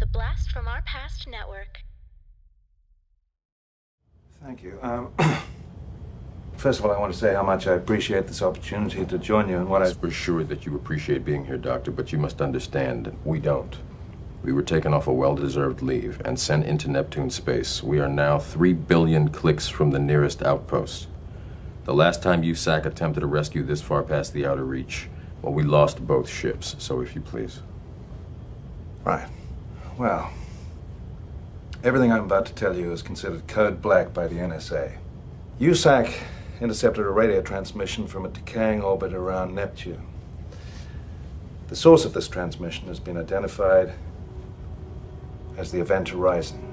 The Blast from Our Past Network. Thank you. Um, first of all, I want to say how much I appreciate this opportunity to join you and what I. We're sure that you appreciate being here, Doctor, but you must understand we don't. We were taken off a well deserved leave and sent into Neptune space. We are now three billion clicks from the nearest outpost. The last time USAC attempted a rescue this far past the outer reach, well, we lost both ships, so if you please. Right. Well, everything I'm about to tell you is considered code black by the NSA. USAC intercepted a radio transmission from a decaying orbit around Neptune. The source of this transmission has been identified as the Event Horizon.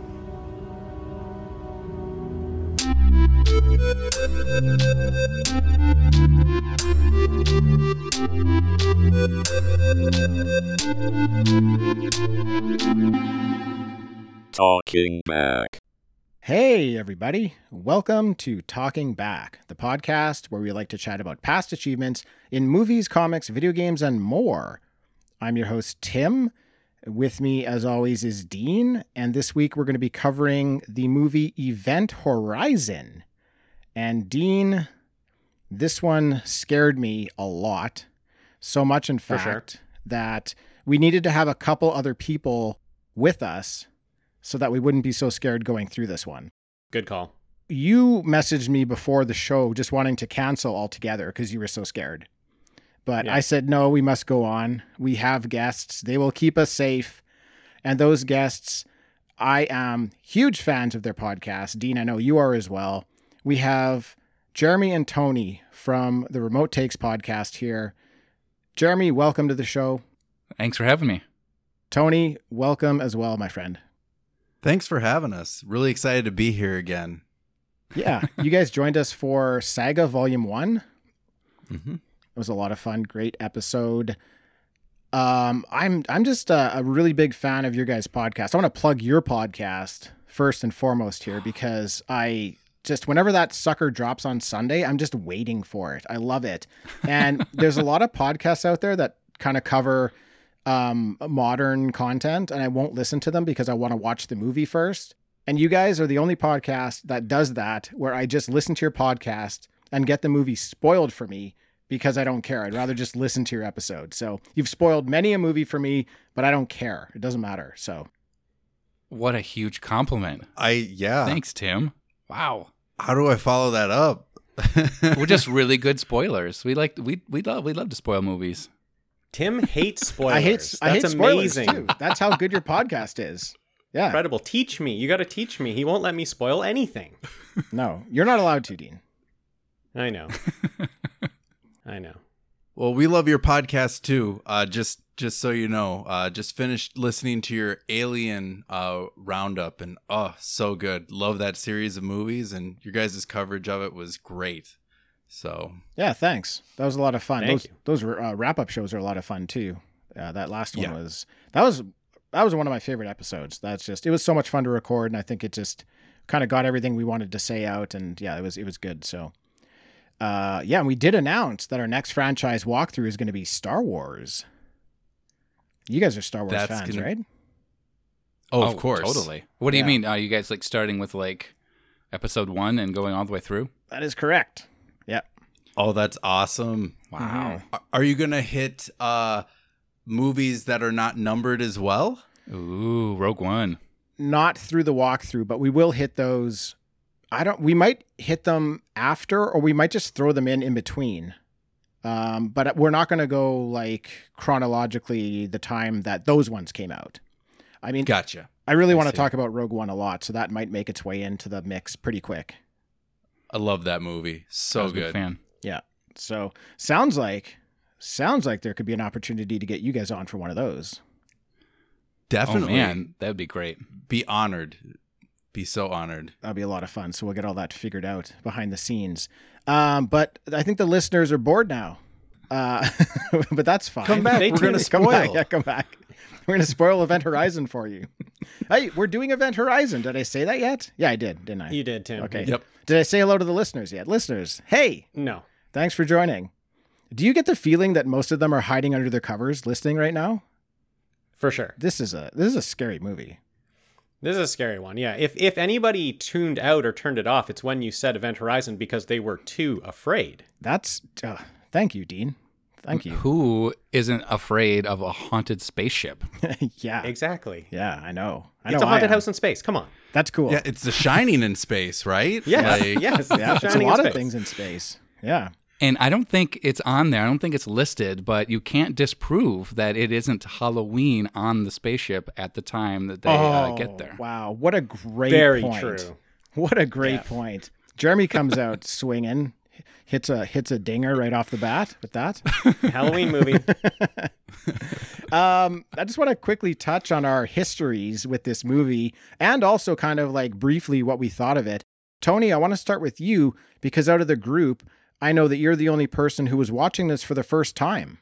Talking back. Hey, everybody. Welcome to Talking Back, the podcast where we like to chat about past achievements in movies, comics, video games, and more. I'm your host, Tim. With me, as always, is Dean. And this week we're going to be covering the movie Event Horizon. And Dean, this one scared me a lot. So much, in fact, sure. that we needed to have a couple other people with us so that we wouldn't be so scared going through this one. Good call. You messaged me before the show just wanting to cancel altogether because you were so scared. But Yeah. I said, no, we must go on. We have guests, they will keep us safe. And those guests, I am huge fans of their podcast. Dean, I know you are as well. We have Jeremy and Tony from the Remote Takes podcast here. Jeremy, welcome to the show. Thanks for having me. Tony, welcome as well, my friend. Thanks for having us. Really excited to be here again. Yeah, you guys joined us for Saga Volume 1. Mm-hmm. It was a lot of fun. Great episode. Um, I'm I'm just a, a really big fan of your guys' podcast. I want to plug your podcast first and foremost here because I just whenever that sucker drops on Sunday, I'm just waiting for it. I love it. And there's a lot of podcasts out there that kind of cover um, modern content, and I won't listen to them because I want to watch the movie first. And you guys are the only podcast that does that, where I just listen to your podcast and get the movie spoiled for me because I don't care. I'd rather just listen to your episode. So you've spoiled many a movie for me, but I don't care. It doesn't matter. So What a huge compliment. I yeah. Thanks, Tim. Wow. How do I follow that up? We're just really good spoilers. We like we we love we love to spoil movies. Tim hates spoilers. I hate That's I hate spoilers amazing. too. That's how good your podcast is. Yeah. Incredible. Teach me. You got to teach me. He won't let me spoil anything. No, you're not allowed to, Dean. I know. I know. well, we love your podcast too. Uh, just just so you know, uh, just finished listening to your Alien uh, roundup, and oh, so good. Love that series of movies, and your guys' coverage of it was great. So Yeah, thanks. That was a lot of fun. Thank those you. those uh, wrap up shows are a lot of fun too. Uh, that last one Yeah. was that was that was one of my favorite episodes. That's just it was so much fun to record, and I think it just kind of got everything we wanted to say out, and yeah, it was it was good. So. Uh, yeah, and we did announce that our next franchise walkthrough is going to be Star Wars. You guys are Star Wars That's fans, gonna- right? oh, of course, Totally. What do you mean? Are you guys like starting with like episode one and going all the way through? That is correct. Yep. Oh, that's awesome. Wow. Are- Are you gonna hit uh, movies that are not numbered as well? Ooh, Rogue One. not through the walkthrough, but we will hit those. I don't. We might hit them after, or we might just throw them in in between. Um, but we're not going to go like chronologically the time that those ones came out. I mean, Gotcha. I really want to talk about Rogue One a lot, so that might make its way into the mix pretty quick. I love that movie. I So was a good. fan. Yeah. So sounds like sounds like there could be an opportunity to get you guys on for one of those. Definitely. Oh man, that would be great. Be honored. Be so honored. That'd be a lot of fun. So we'll get all that figured out behind the scenes. Um, but I think the listeners are bored now. Uh, but that's fine. Come back. Stay We're gonna tuned. Come back. spoil. Yeah, come back. We're gonna spoil Event Horizon for you. hey, we're doing Event Horizon. Did I say that yet? Yeah, I did, didn't I? You did, Tim. Okay. Yep. Did I say hello to the listeners yet? Listeners, hey, No. thanks for joining. Do you get the feeling that most of them are hiding under their covers listening right now? For sure. This is a this is a scary movie. This is a scary one. Yeah. If if anybody tuned out or turned it off, it's when you said Event Horizon because they were too afraid. That's uh, thank you, Dean. Thank you. Who isn't afraid of a haunted spaceship? yeah, Exactly. yeah, I know. I It's know a I haunted am. house in space. Come on. That's cool. Yeah, it's The Shining in space, right? Yeah. Like, yes. yeah, it's a lot of things in space. Yeah, And I don't think it's on there. I don't think it's listed, but you can't disprove that it isn't Halloween on the spaceship at the time that they uh, get there. Oh, Wow, what a great Very point. true. What a great point. Jeremy comes out swinging, hits a hits a dinger right off the bat with that. Halloween movie. Um, I just want to quickly touch on our histories with this movie and also kind of like briefly what we thought of it. Tony, I want to start with you because out of the group, I know that you're the only person who was watching this for the first time.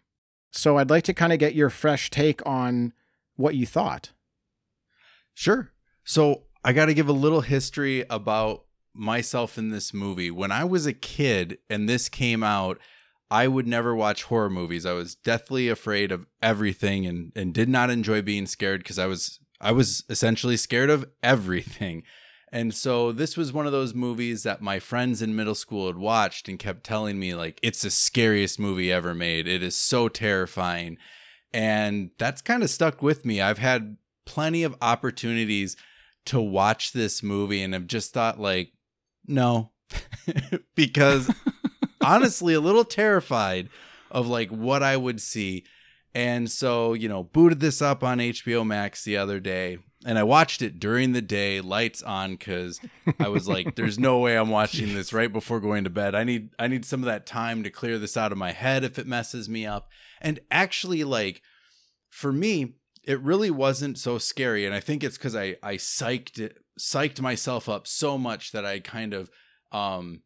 So I'd like to kind of get your fresh take on what you thought. Sure. So I got to give a little history about myself in this movie. When I was a kid and this came out, I would never watch horror movies. I was deathly afraid of everything and and did not enjoy being scared because I was I was essentially scared of everything. And so this was one of those movies that my friends in middle school had watched and kept telling me like it's the scariest movie ever made. It is so terrifying. And that's kind of stuck with me. I've had plenty of opportunities to watch this movie and have just thought like no because honestly a little terrified of like what I would see. And so, you know, booted this up on HBO Max the other day and I watched it during the day, lights on cuz I was like there's no way I'm watching this right before going to bed. I need I need some of that time to clear this out of my head if it messes me up. And actually like for me, it really wasn't so scary. And I think it's because I I psyched it, psyched myself up so much that I kind of um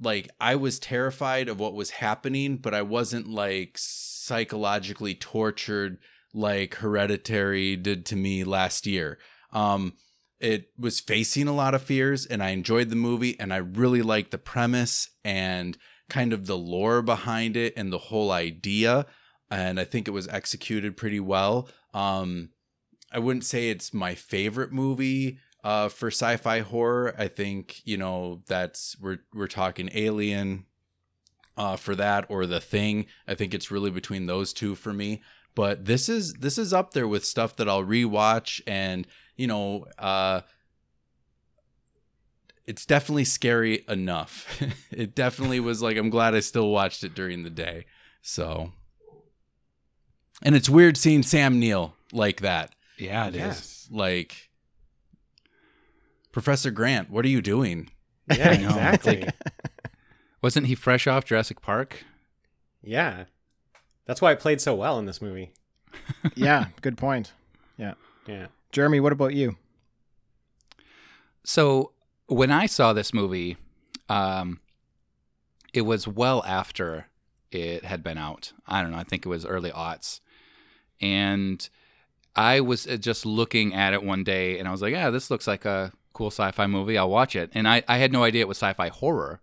like I was terrified of what was happening, but I wasn't like psychologically tortured like Hereditary did to me last year. Um it was facing a lot of fears and I enjoyed the movie and I really liked the premise and kind of the lore behind it and the whole idea and I think it was executed pretty well. Um, I wouldn't say it's my favorite movie uh, for sci-fi horror. I think you know that's we're we're talking Alien uh, for that or The Thing. I think it's really between those two for me. But this is this is up there with stuff that I'll rewatch and you know. Uh, it's definitely scary enough. it definitely was like I'm glad I still watched it during the day. So and it's weird seeing Sam Neill like that. Yeah, it is. Yes. Like Professor Grant, what are you doing? Yeah, I know. exactly. Wasn't he fresh off Jurassic Park? yeah. That's why it played so well in this movie. yeah, good point. Yeah. Yeah. Jeremy, what about you? So when I saw this movie, um, it was well after it had been out. I don't know. I think it was early aughts, and I was uh, just looking at it one day, and I was like, "Yeah, this looks like a cool sci-fi movie. I'll watch it." And I, I had no idea it was sci-fi horror.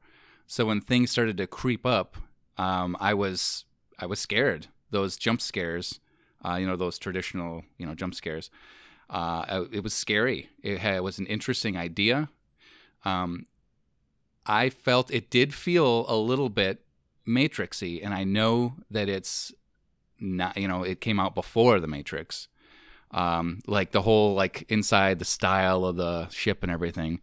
So when things started to creep up, um, I was I was scared. Those jump scares, uh, you know, those traditional you know jump scares. Uh, it was scary. It, had, it was an interesting idea. Um, I felt it did feel a little bit Matrixy, and I know that it's not. You know, it came out before the Matrix. Um, like the whole like inside the style of the ship and everything.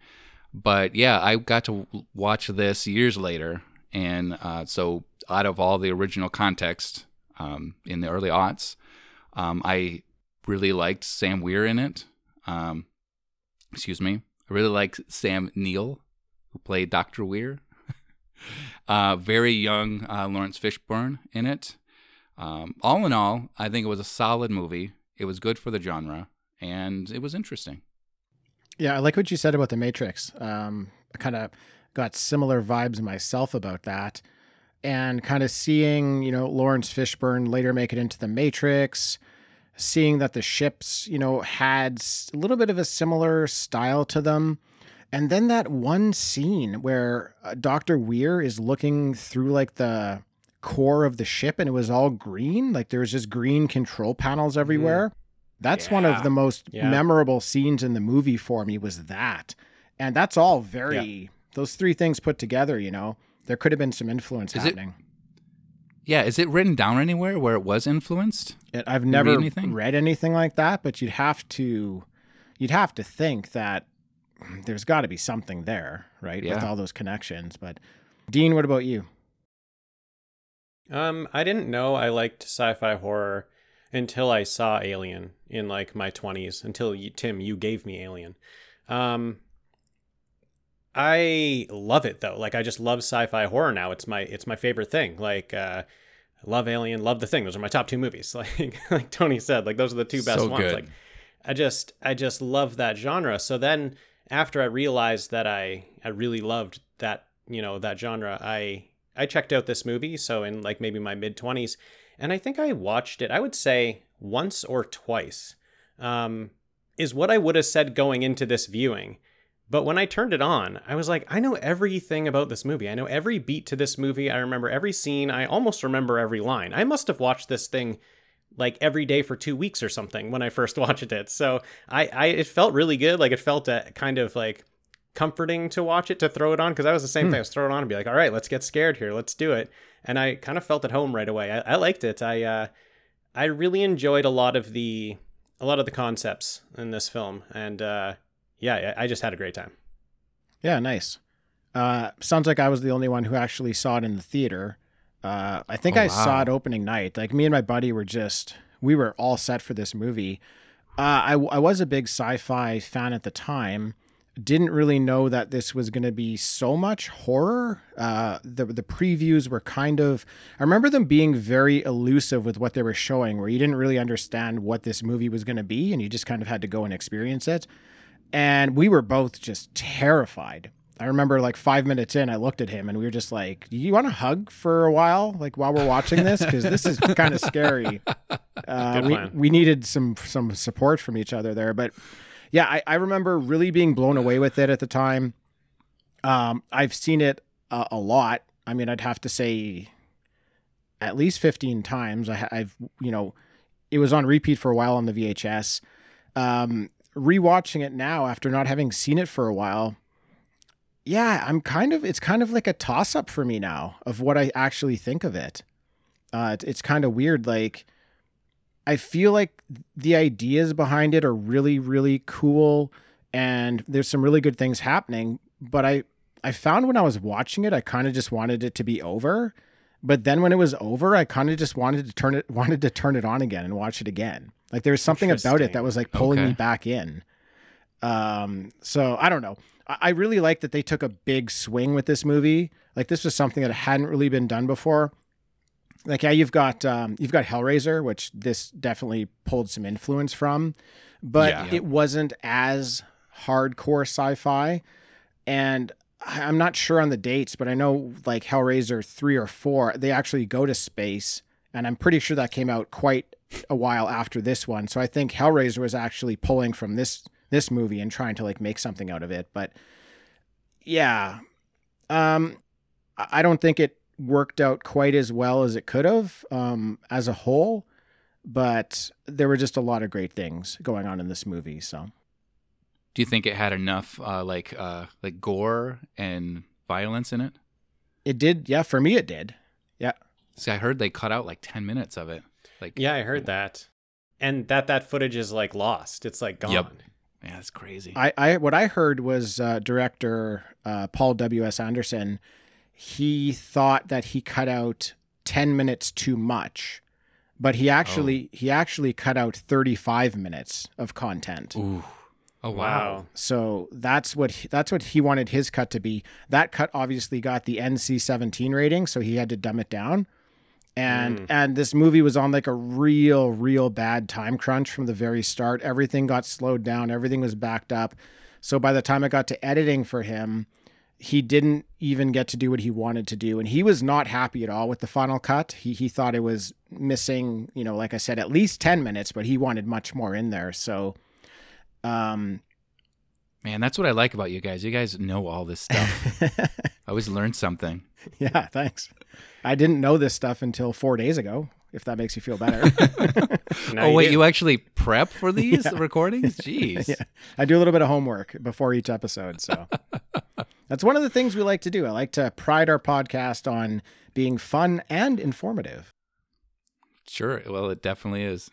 But yeah, I got to watch this years later, and uh, so out of all the original context um, in the early aughts, um, I really liked Sam Weir in it. Um, excuse me. I really liked Sam Neill, who played Dr. Weir. uh, very young uh, Laurence Fishburne in it. Um, all in all, I think it was a solid movie. It was good for the genre, and it was interesting. Yeah, I like what you said about the Matrix. Um, kind of got similar vibes myself about that, and kind of seeing you know Laurence Fishburne later make it into the Matrix, seeing that the ships you know had a little bit of a similar style to them, and then that one scene where uh, Doctor Weir is looking through like the core of the ship and it was all green. Like there was just green control panels everywhere. That's one of the most Yeah. memorable scenes in the movie for me was that. And that's all very those three things put together, you know. There could have been some influence Is it- happening. Yeah, is it written down anywhere where it was influenced? It, I've read never anything? read anything like that, but you'd have to you'd have to think that there's got to be something there, right? With all those connections. But Dean, what about you? Um, I didn't know I liked sci-fi horror until I saw Alien in like my 20s. Until you, Tim, you gave me Alien. Um, I love it though. Like I just love sci-fi horror now. It's my it's my favorite thing. Like uh, I love Alien, love The Thing. Those are my top two movies. Like like Tony said, like those are the two best So ones. good. Like I just I just love that genre. So then after I realized that I I really loved that you know that genre, I I checked out this movie. So in like maybe my mid twenties, and I think I watched it. I would say once or twice. Um, is what I would have said going into this viewing. But when I turned it on, I was like, I know everything about this movie. I know every beat to this movie. I remember every scene. I almost remember every line. I must have watched this thing like every day for two weeks or something when I first watched it. So I, I it felt really good. Like it felt uh, kind of like comforting to watch it to throw it on because I was the same thing. I was throwing it on and be like, all right, let's get scared here, let's do it. And I kind of felt at home right away. I, I liked it. I uh, I really enjoyed a lot of the a lot of the concepts in this film, and uh, yeah, I I just had a great time. Yeah, nice. Uh, sounds like I was the only one who actually saw it in the theater. Uh, I think Oh, I saw it opening night. Like me and my buddy were just we were all set for this movie. Uh, I I was a big sci-fi fan at the time. Didn't really know that this was going to be so much horror. Uh, the the previews were kind of. I remember them being very elusive with what they were showing, where you didn't really understand what this movie was going to be, and you just kind of had to go and experience it and we were both just terrified. I remember like five minutes in, I looked at him and we were just like, "Do you want to hug for a while, like while we're watching this? Because this is kind of scary." Uh, we we needed some some support from each other there, but yeah, I, I remember really being blown away with it at the time. Um, I've seen it a, a lot. I mean, I'd have to say at least fifteen times. I, I've, you know, it was on repeat for a while on the VHS. Um, rewatching it now after not having seen it for a while, yeah, I'm kind of it's kind of like a toss up for me now of what I actually think of it. Uh, it- it's kind of weird. Like, I feel like the ideas behind it are really, really cool, and there's some really good things happening. But I, I found when I was watching it, I kind of just wanted it to be over. But then when it was over, I kind of just wanted to turn it, wanted to turn it on again and watch it again. Like there was something about it that was like pulling me back in. Um, so I don't know. I, I really like that they took a big swing with this movie. Like this was something that hadn't really been done before. Like yeah, you've got um, you've got Hellraiser, which this definitely pulled some influence from, but Yeah. it wasn't as hardcore sci-fi. And I'm not sure on the dates, but I know like Hellraiser three or four, they actually go to space, and I'm pretty sure that came out quite a while after this one. So I think Hellraiser was actually pulling from this this movie and trying to like make something out of it. But yeah, um, I don't think it worked out quite as well as it could have um, as a whole. But there were just a lot of great things going on in this movie. So Do you think it had enough uh, like uh, like gore and violence in it? it did, yeah. For me, it did. Yeah. See, I heard they cut out like ten minutes of it. Like, Yeah, I heard that, and that that footage is like lost. It's like gone. Yep. yeah, that's crazy. I, I what I heard was uh, director uh, Paul W S Anderson. He thought that he cut out ten minutes too much, but he actually he actually cut out thirty five minutes of content. Ooh. Oh wow. Wow. So that's what he, that's what he wanted his cut to be. That cut obviously got the NC seventeen rating, so he had to dumb it down. And Mm. and this movie was on like a real real bad time crunch from the very start. Everything got slowed down. Everything was backed up. So by the time it got to editing for him, he didn't even get to do what he wanted to do, and he was not happy at all with the final cut. He he thought it was missing, you know, like I said, at least ten minutes, but he wanted much more in there. So. Um, Man, that's what I like about you guys. You guys know all this stuff. I always learn something. Yeah, thanks. I didn't know this stuff until four days ago. If that makes you feel better. Now oh wait, do. you actually prep for these recordings? Jeez. yeah, I do a little bit of homework before each episode, so that's one of the things we like to do. I like to pride our podcast on being fun and informative. Sure. Well, it definitely is.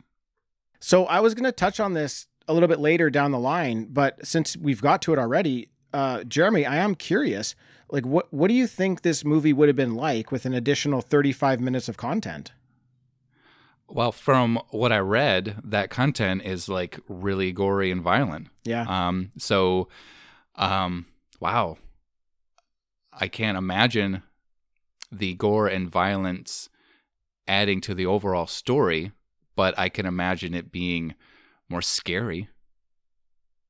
So I was going to touch on this a little bit later down the line, but since we've got to it already, uh, Jeremy, I am curious. Like, what what do you think this movie would have been like with an additional thirty five minutes of content? Well, from what I read, that content is like really gory and violent. Yeah, Um, so, um, wow, I can't imagine the gore and violence adding to the overall story, but I can imagine it being more scary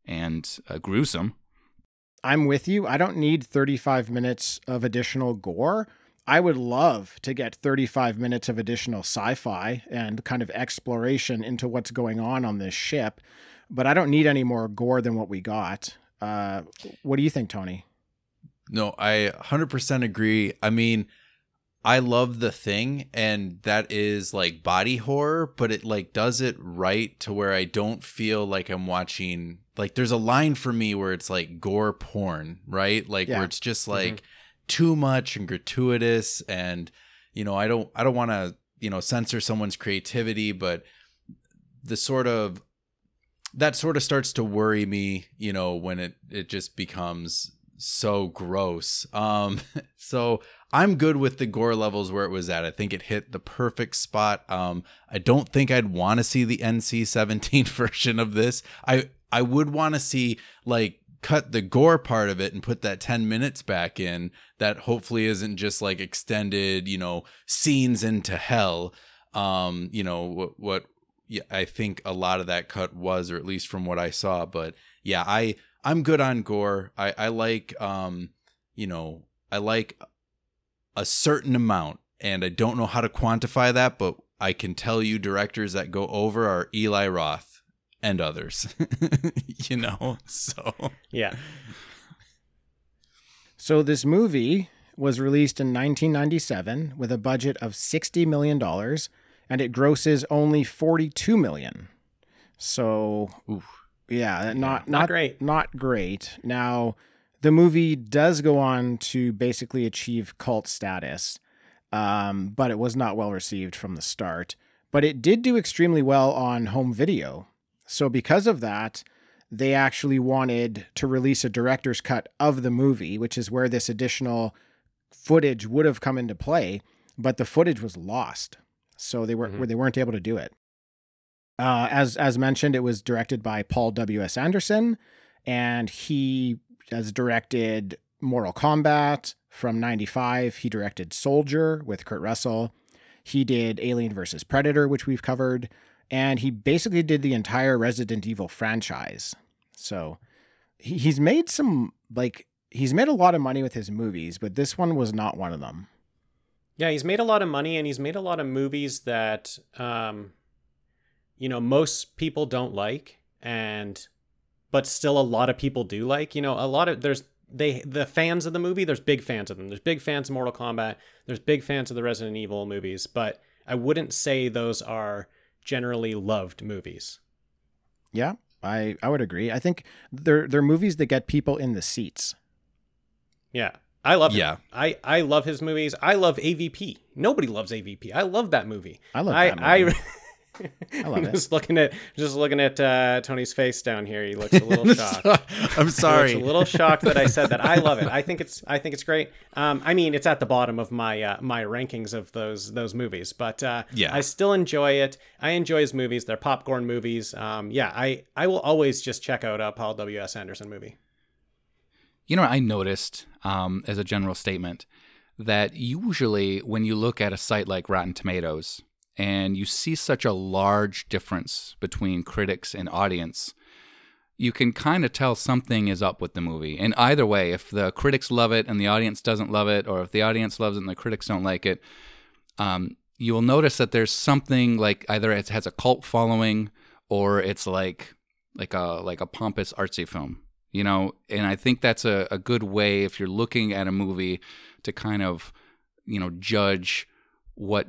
and uh, gruesome. I'm with you. I don't need 35 minutes of additional gore. I would love to get 35 minutes of additional sci fi and kind of exploration into what's going on on this ship, but I don't need any more gore than what we got. Uh, what do you think, Tony? No, I 100% agree. I mean, I love the thing and that is like body horror, but it like does it right to where I don't feel like I'm watching like there's a line for me where it's like gore porn, right? Like Yeah. where it's just like too much and gratuitous and you know, I don't I don't want to, you know, censor someone's creativity, but the sort of that sort of starts to worry me, you know, when it it just becomes so gross. Um so I'm good with the gore levels where it was at. I think it hit the perfect spot. Um I don't think I'd want to see the NC-17 version of this. I I would want to see like cut the gore part of it and put that 10 minutes back in that hopefully isn't just like extended, you know, scenes into hell. Um, you know, what what yeah, I think a lot of that cut was, or at least from what I saw. But yeah, I I'm good on gore. I I like um, you know, I like a certain amount, and I don't know how to quantify that, but I can tell you directors that go over are Eli Roth and others. you know, so Yeah. So, this movie was released in 1997 with a budget of $60 million and it grosses only 42 million. So, yeah, not, not, not great. Not great. Now, the movie does go on to basically achieve cult status, um, but it was not well received from the start. But it did do extremely well on home video. So, because of that, they actually wanted to release a director's cut of the movie, which is where this additional footage would have come into play, but the footage was lost. So they were Mhm. they weren't able to do it. Uh, as as mentioned, it was directed by Paul W. S. Anderson, and he has directed Mortal Kombat from '95. He directed Soldier with Kurt Russell. He did Alien vs. Predator, which we've covered, and he basically did the entire Resident Evil franchise. So he's made some like he's made a lot of money with his movies, but this one was not one of them. Yeah, he's made a lot of money and he's made a lot of movies that um you know, most people don't like and but still a lot of people do like. You know, a lot of there's they the fans of the movie, there's big fans of them. There's big fans of Mortal Kombat, there's big fans of the Resident Evil movies, but I wouldn't say those are generally loved movies. Yeah, I I would agree. I think they're they're movies that get people in the seats. Yeah. I love Yeah. him. I, I love his movies. I love AVP. Nobody loves AVP. I love that movie. I love I, that I, movie. I love it. just looking at just looking at uh, Tony's face down here. He looks a little shocked. I'm He sorry. looks a little shocked that I said that. I love it. I think it's I think it's great. Um, I mean, it's at the bottom of my uh, my rankings of those those movies, but uh, Yeah. I still enjoy it. I enjoy his movies. They're popcorn movies. Um, yeah, I I will always just check out a Paul W S Anderson movie. You know, I noticed um, as a general statement that usually when you look at a site like Rotten Tomatoes and you see such a large difference between critics and audience, you can kind of tell something is up with the movie. And either way, if the critics love it and the audience doesn't love it, or if the audience loves it and the critics don't like it, um, you will notice that there's something like either it has a cult following or it's like like a like a pompous artsy film you know and i think that's a, a good way if you're looking at a movie to kind of you know, judge what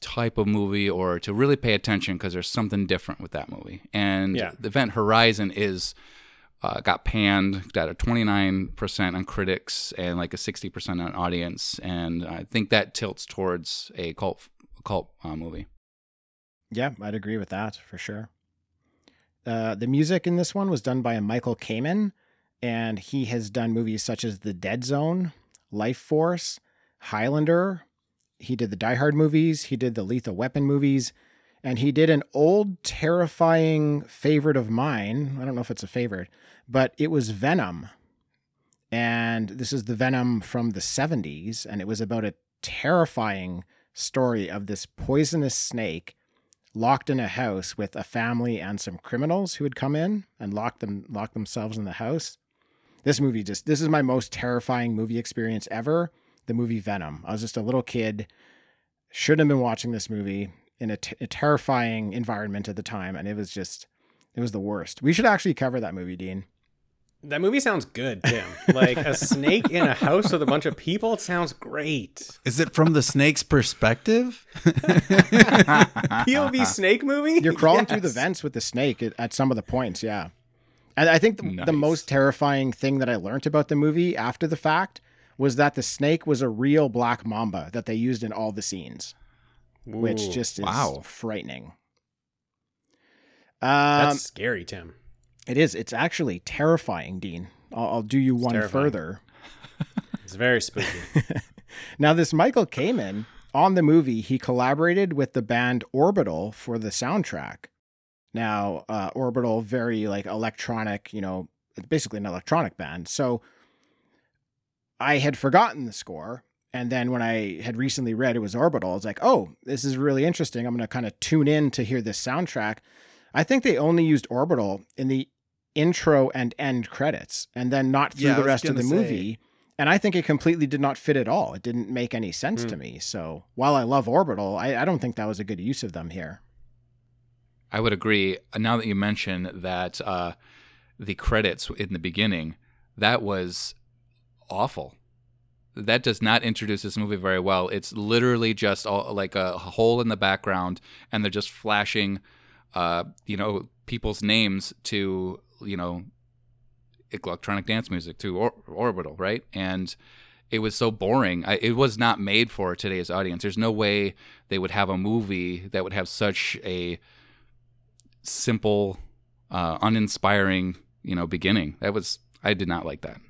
type of movie or to really pay attention because there's something different with that movie. And Yeah. the event Horizon is uh, got panned, got a 29% on critics and like a 60% on audience, and I think that tilts towards a cult cult uh, movie. Yeah, I'd agree with that for sure. Uh, the music in this one was done by Michael Kamen, and he has done movies such as The Dead Zone, Life Force, Highlander. He did the Die Hard movies. He did the Lethal Weapon movies, and he did an old, terrifying favorite of mine. I don't know if it's a favorite, but it was Venom. And this is the Venom from the 70s, and it was about a terrifying story of this poisonous snake locked in a house with a family and some criminals who had come in and locked them locked themselves in the house. This movie just this is my most terrifying movie experience ever. The movie Venom. I was just a little kid, shouldn't have been watching this movie in a, t- a terrifying environment at the time, and it was just it was the worst. We should actually cover that movie, Dean. That movie sounds good, Tim. Like a snake in a house with a bunch of people. It sounds great. Is it from the snake's perspective? POV snake movie. You're crawling through the vents with the snake at, at some of the points, yeah. And I think the, the most terrifying thing that I learned about the movie after the fact was that the snake was a real black mamba that they used in all the scenes, which just is wow. frightening. Um, that's scary, Tim. it is. It's actually terrifying, Dean. I'll, I'll do you one terrifying. further. It's very spooky. Now, this Michael Kamen on the movie, he collaborated with the band Orbital for the soundtrack. Now, uh, Orbital, very like electronic, you know, basically an electronic band. So I had forgotten the score. And then when I had recently read it was Orbital, I was like, oh, this is really interesting. I'm going to kind of tune in to hear this soundtrack. I think they only used Orbital in the intro and end credits and then not through Yeah, the rest of the say. movie. And I think it completely did not fit at all. It didn't make any sense to me. So while I love Orbital, I, I don't think that was a good use of them here. I would agree. Now that you mention that uh, the credits in the beginning, that was awful. That does not introduce this movie very well. It's literally just all, like a hole in the background, and they're just flashing, uh, you know, people's names to you know, electronic dance music to or- Orbital, right? And it was so boring. I, it was not made for today's audience. There's no way they would have a movie that would have such a simple, uh, uninspiring, you know, beginning. That was I did not like that.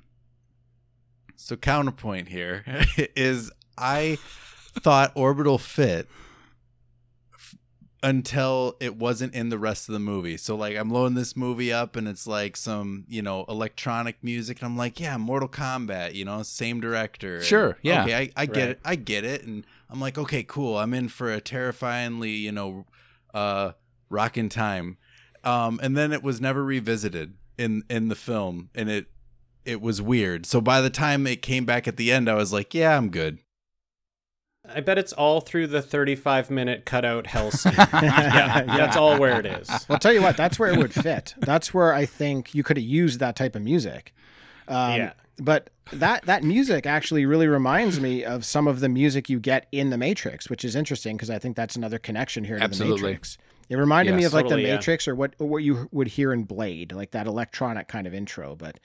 So counterpoint here is I thought Orbital fit f- until it wasn't in the rest of the movie. So like I'm loading this movie up and it's like some, you know, electronic music and I'm like, yeah, Mortal Kombat, you know, same director. And, Sure, yeah. Okay, I, I get Right. it. I get it. And I'm like, okay, cool. I'm in for a terrifyingly, you know, uh rockin' time. Um and then it was never revisited in in the film and it it was weird. So by the time it came back at the end, I was like, yeah, I'm good. I bet it's all through the 35 minute cutout hell scene. yeah, that's all where it is. Well, I'll tell you what, that's where it would fit. That's where I think you could have used that type of music. Um, Yeah. But that that music actually really reminds me of some of the music you get in the Matrix, which is interesting because I think that's another connection here to Absolutely. the Matrix. It reminded me of like Totally, the yeah. Matrix or what or what you would hear in Blade, like that electronic kind of intro. But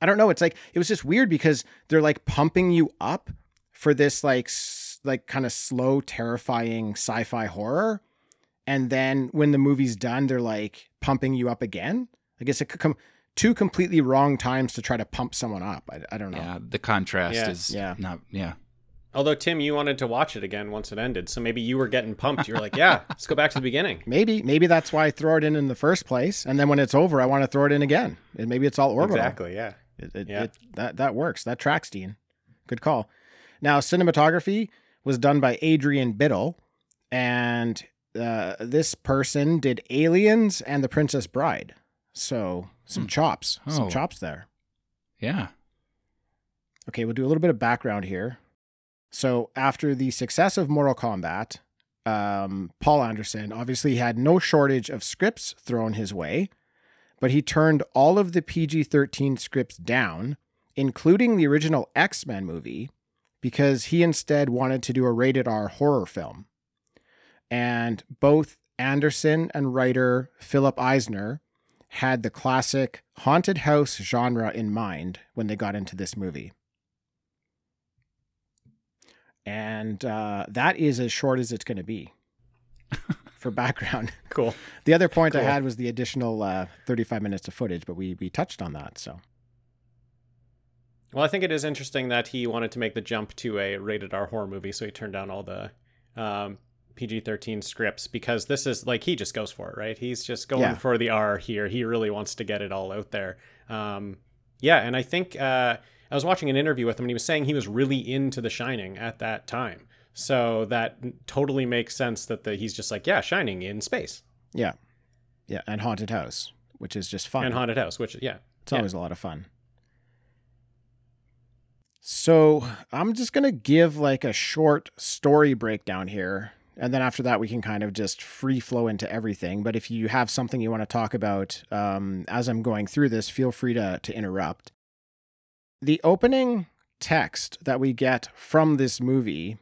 I don't know. It's like it was just weird because they're like pumping you up for this like s- like kind of slow, terrifying sci-fi horror, and then when the movie's done, they're like pumping you up again. I guess it could come two completely wrong times to try to pump someone up. I, I don't know. Yeah, the contrast Yeah. is Yeah. not. Yeah, Although, Tim, you wanted to watch it again once it ended. So maybe you were getting pumped. You were like, yeah, let's go back to the beginning. Maybe maybe that's why I throw it in in the first place, and then when it's over, I want to throw it in again. And maybe it's all orbital. Exactly, yeah. It, it, Yeah. it, that that works. That tracks, Dean. Good call. Now, cinematography was done by Adrian Biddle, and uh, this person did Aliens and The Princess Bride. So some chops, some Oh. chops there. yeah. Okay, we'll do a little bit of background here. So, after the success of Mortal Kombat, um, Paul Anderson obviously had no shortage of scripts thrown his way, but he turned all of the PG 13 scripts down, including the original X Men movie, because he instead wanted to do a rated R horror film. And both Anderson and writer Philip Eisner had the classic haunted house genre in mind when they got into this movie. And uh, that is as short as it's going to be for background. Cool. The other point I had was the additional uh, 35 minutes of footage, but we we touched on that. So Well, I think it is interesting that he wanted to make the jump to a rated R horror movie, so he turned down all the um, PG 13 scripts because this is like he just goes for it, right? He's just going Yeah. for the R here. He really wants to get it all out there. Um, yeah, and I think uh, I was watching an interview with him and he was saying he was really into The Shining at that time. So that totally makes sense that the, he's just like, yeah, Shining in space yeah, yeah, and haunted house, which is just fun. and Haunted House, which, yeah. It's Yeah. always a lot of fun. So I'm just gonna give like a short story breakdown here, and then after that we can kind of just free flow into everything. But if you have something you want to talk about um, as I'm going through this, feel free to to interrupt. The opening text that we get from this movie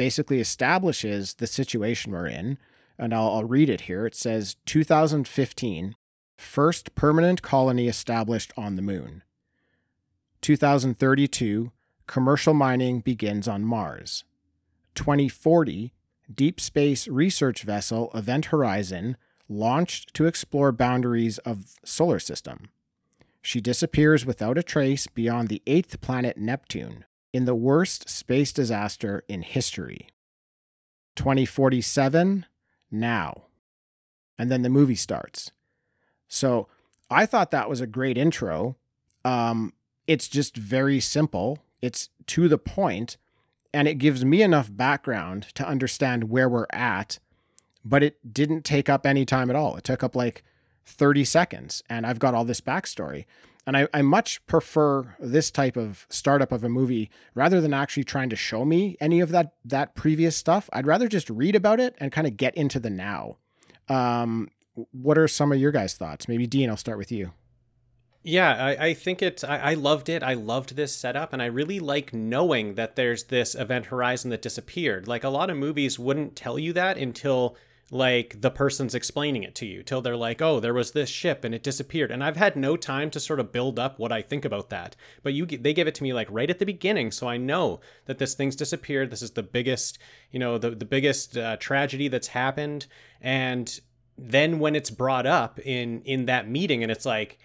basically establishes the situation we're in, and I'll, I'll read it here. It says 2015 first permanent colony established on the moon. 2032, commercial mining begins on Mars. 2040, deep space research vessel Event Horizon launched to explore boundaries of solar system. She disappears without a trace beyond the eighth planet Neptune in the worst space disaster in history. 2047, now. And then the movie starts. So I thought that was a great intro. Um, it's just very simple, it's to the point, and it gives me enough background to understand where we're at, but it didn't take up any time at all. It took up like 30 seconds, and I've got all this backstory. And I, I much prefer this type of startup of a movie rather than actually trying to show me any of that that previous stuff. I'd rather just read about it and kind of get into the now. Um, what are some of your guys' thoughts? Maybe Dean, I'll start with you. Yeah, I, I think it. I, I loved it. I loved this setup, and I really like knowing that there's this event horizon that disappeared. Like a lot of movies wouldn't tell you that until like the person's explaining it to you, till they're like, "Oh, there was this ship and it disappeared." And I've had no time to sort of build up what I think about that. But you, they give it to me like right at the beginning, so I know that this thing's disappeared. This is the biggest, you know, the the biggest uh, tragedy that's happened, and then when it's brought up in in that meeting, and it's like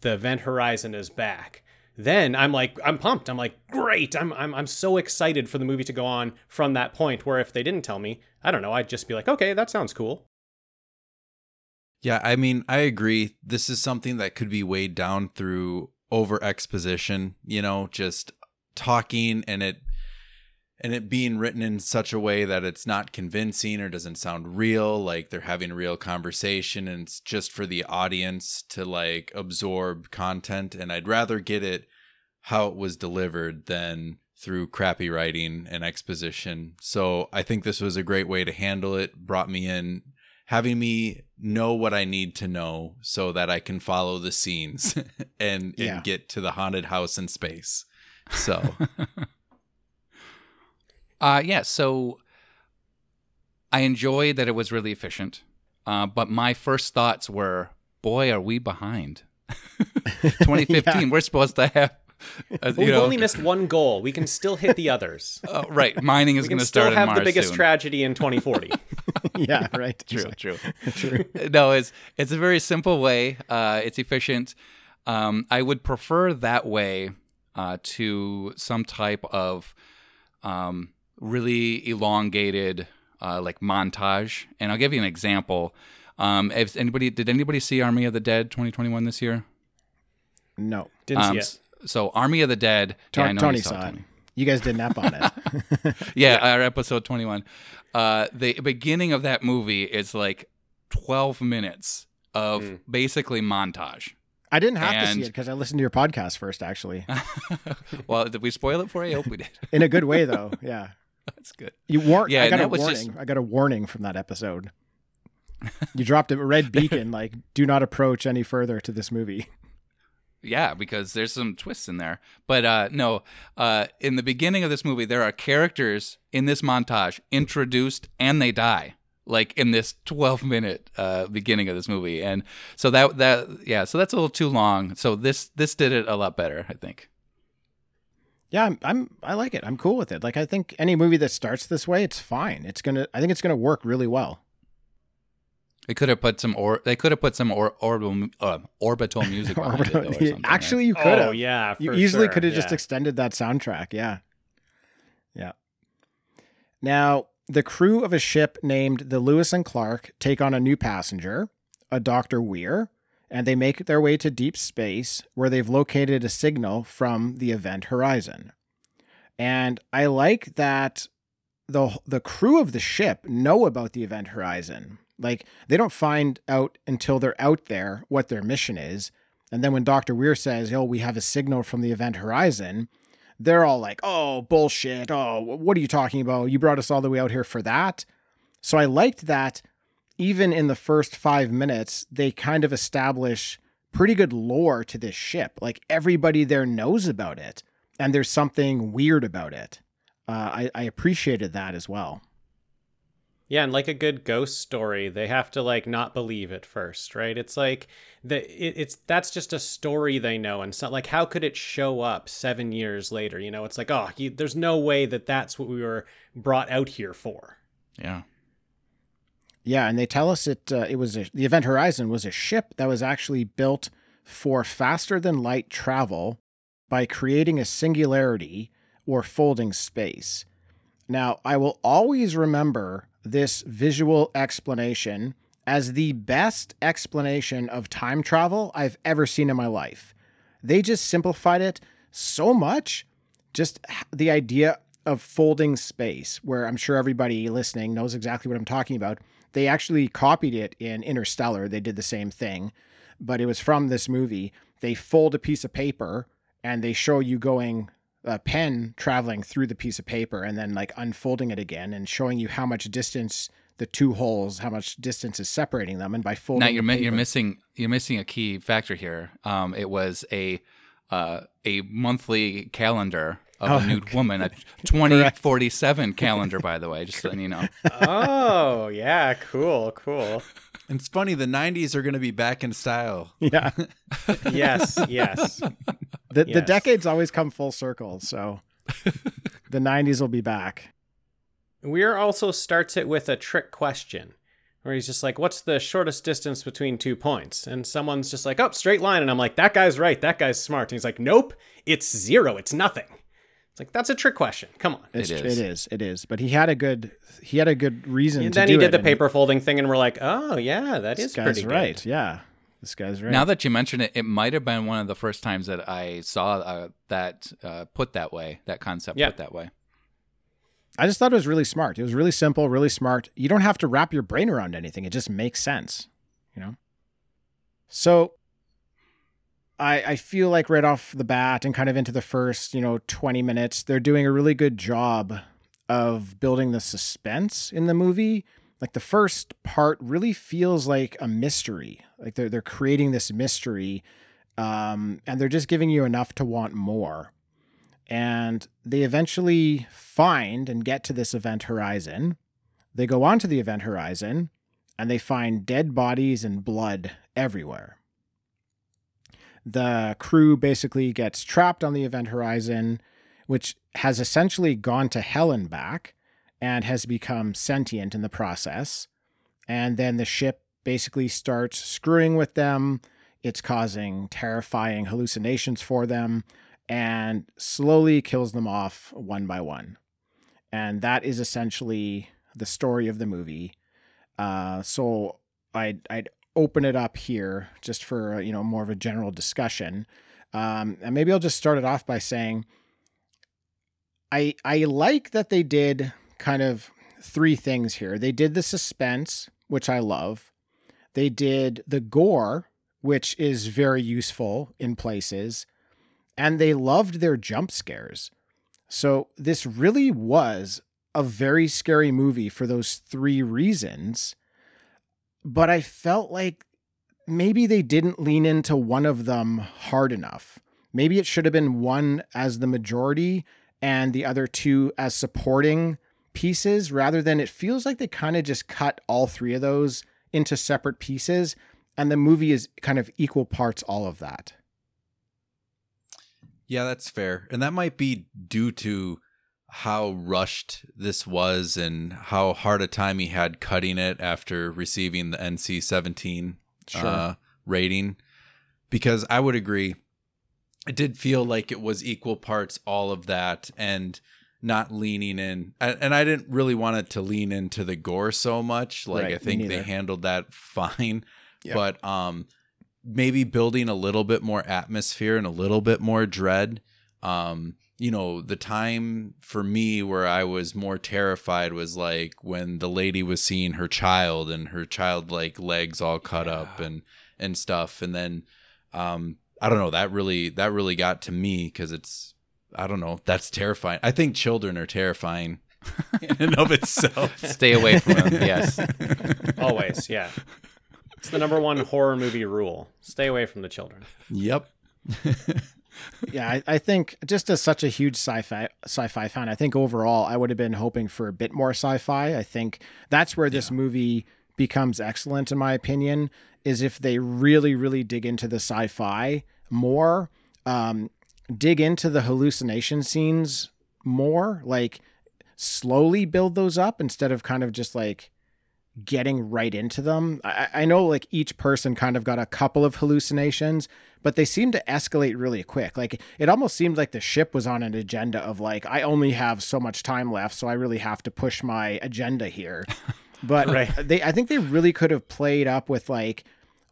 the event horizon is back then i'm like i'm pumped. I'm like great. I'm, I'm i'm so excited for the movie to go on from that point where if they didn't tell me i don't know i'd just be like okay that sounds cool. Yeah, I mean, I agree. This is something that could be weighed down through over exposition, you know, just talking and it and it being written in such a way that it's not convincing or doesn't sound real, like they're having a real conversation and it's just for the audience to like absorb content and I'd rather get it how it was delivered than through crappy writing and exposition. So I think this was a great way to handle it, brought me in having me know what I need to know so that I can follow the scenes and, Yeah. and get to the haunted house in space. So Uh, yeah, so I enjoyed that it was really efficient, uh, but my first thoughts were, boy, are we behind. 2015, Yeah. we're supposed to have, uh, Well, we've know, only missed one goal we can still hit the others uh, right, mining is we going can to still start have in the biggest soon. tragedy in 2040 yeah, right. True, Exactly. true. True. no, it's it's a very simple way. Uh, it's efficient. Um, I would prefer that way uh, to some type of um, really elongated uh, like montage. And I'll give you an example. Um, if anybody did anybody see Army of the Dead 2021 this year? No. didn't Um, see s- So Army of the Dead. To- yeah, I know Tony you saw it. Tony. You guys did nap on it. Yeah, our episode 21. Uh, the beginning of that movie is like 12 minutes of Mm. basically montage. I didn't have to see it because I listened to your podcast first, actually. well, did we spoil it for you? I hope we did. In a good way, though. Yeah. That's good. You warned. Yeah, I got a warning. just- I got a warning from that episode. You dropped a red beacon, like "Do not approach any further to this movie." Yeah, because there's some twists in there. But uh, no, uh, in the beginning of this movie, there are characters in this montage introduced and they die, like in this 12 minute uh, beginning of this movie. And so that that yeah, so that's a little too long. So this this did it a lot better, I think. Yeah, I'm, I'm I like it. I'm cool with it. Like I think any movie that starts this way, it's fine. It's gonna I think it's gonna work really well. They could have put some or they could have put some or, orbital uh, orbital music behind it, though, or something, Actually, you right? could Oh have. yeah, you easily sure, could have just extended that soundtrack. Yeah. Yeah. Now, the crew of a ship named the Lewis and Clark take on a new passenger, a Dr. Weir, and they make their way to deep space where they've located a signal from the event horizon. And I like that the the crew of the ship know about the event horizon. Like they don't find out until they're out there what their mission is. And then when Dr. Weir says, "Oh, we have a signal from the event horizon," they're all like, "Oh, bullshit. Oh, what are you talking about? You brought us all the way out here for that?" So I liked that even in the first 5 minutes, they kind of establish pretty good lore to this ship. Like everybody there knows about it and there's something weird about it. Uh, I, I appreciated that as well. Yeah, and like a good ghost story, they have to like not believe it first, right? It's like the it, it's that's just a story they know, and it's not like how could it show up seven years later? You know, it's like oh, you, there's no way that that's what we were brought out here for. Yeah. Yeah, and they tell us it uh, it was a, the Event Horizon was a ship that was actually built for faster than light travel by creating a singularity or folding space. Now, I will always remember this visual explanation as the best explanation of time travel I've ever seen in my life. They just simplified it so much. Just the idea of folding space, where I'm sure everybody listening knows exactly what I'm talking about. They actually copied it in Interstellar. They did the same thing, but it was from this movie. They fold a piece of paper and they show you going a pen traveling through the piece of paper and then like unfolding it again and showing you how much distance the two holes, how much distance is separating them, and by folding. Now you're you're missing you're missing a key factor here. Um, it was a uh, a monthly calendar of Oh, a nude woman, a 2047 calendar, by the way, just letting you know. oh yeah, cool, cool. And it's funny, the 90s are going to be back in style. Yeah, Yes, yes. the the decades always come full circle, so the '90s will be back. Weir also starts it with a trick question where he's just like, What's the shortest distance between two points? And someone's just like, Oh, straight line. And I'm like, That guy's right. That guy's smart. And he's like, Nope, it's zero. It's nothing. It's like, That's a trick question. Come on. It's, It it is. is. It is. But he had a good he had a good reason. And to then do he did it, the and paper folding thing, and we're like, Oh, yeah, that This is guy's pretty right. good. Yeah, this guy's right. Now that you mention it, it might have been one of the first times that I saw uh, that uh, put that way, that concept Yeah. put that way. I just thought it was really smart. It was really simple, really smart. You don't have to wrap your brain around anything. It just makes sense, you know? So I I feel like right off the bat and kind of into the first, you know, 20 minutes, they're doing a really good job of building the suspense in the movie. Like the first part really feels like a mystery. Like they're they're creating this mystery um and they're just giving you enough to want more and they eventually find and get to this event horizon. They go on to the event horizon and they find dead bodies and blood everywhere. The crew basically gets trapped on the event horizon, which has essentially gone to hell and back and has become sentient in the process. And then the ship basically starts screwing with them. It's causing terrifying hallucinations for them and slowly kills them off one by one. And that is essentially the story of the movie. Uh, so I'd, I'd open it up here just for, uh, you know, more of a general discussion. Um, and maybe I'll just start it off by saying I, I like that they did kind of three things here. They did the suspense, which I love. They did the gore, which is very useful in places and they loved their jump scares. So this really was a very scary movie for those three reasons. But I felt like maybe they didn't lean into one of them hard enough. Maybe it should have been one as the majority and the other two as supporting pieces rather than it feels like they kind of just cut all three of those into separate pieces and the movie is kind of equal parts all of that. Yeah, that's fair. And that might be due to how rushed this was and how hard a time he had cutting it after receiving the NC 17 Sure. uh, rating. Because I would agree, it did feel like it was equal parts all of that and not leaning in. And I didn't really want it to lean into the gore so much. Like, Right, I think they handled that fine. Yep. But um, maybe building a little bit more atmosphere and a little bit more dread. Um, you know, the time for me where I was more terrified was like when the lady was seeing her child and her child like legs all cut up and and stuff, and then um, I don't know that really that really got to me because it's I don't know that's terrifying. I think children are terrifying in and of itself. Stay away from them. Yes. Always, yeah. It's the number one horror movie rule. Stay away from the children. Yep. yeah, I, I think just as such a huge sci-fi sci-fi fan, I think overall I would have been hoping for a bit more sci-fi. I think that's where this movie becomes excellent, in my opinion, is if they really, really dig into the sci-fi more, um, dig into the hallucination scenes more, like slowly build those up instead of kind of just like getting right into them. I, I know like each person kind of got a couple of hallucinations, but they seem to escalate really quick. Like it almost seemed like the ship was on an agenda of like, I only have so much time left, so I really have to push my agenda here. But they I think they really could have played up with like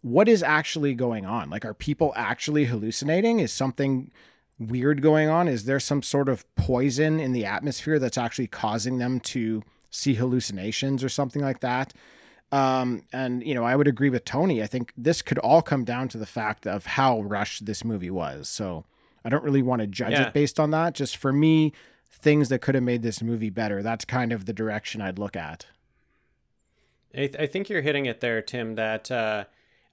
what is actually going on? Like are people actually hallucinating? Is something weird going on? Is there some sort of poison in the atmosphere that's actually causing them to see hallucinations or something like that? Um, and you know, I would agree with Tony. I think this could all come down to the fact of how rushed this movie was. So I don't really want to judge Yeah. it based on that. Just for me, things that could have made this movie better. That's kind of the direction I'd look at. I, th- I think you're hitting it there, Tim. That uh,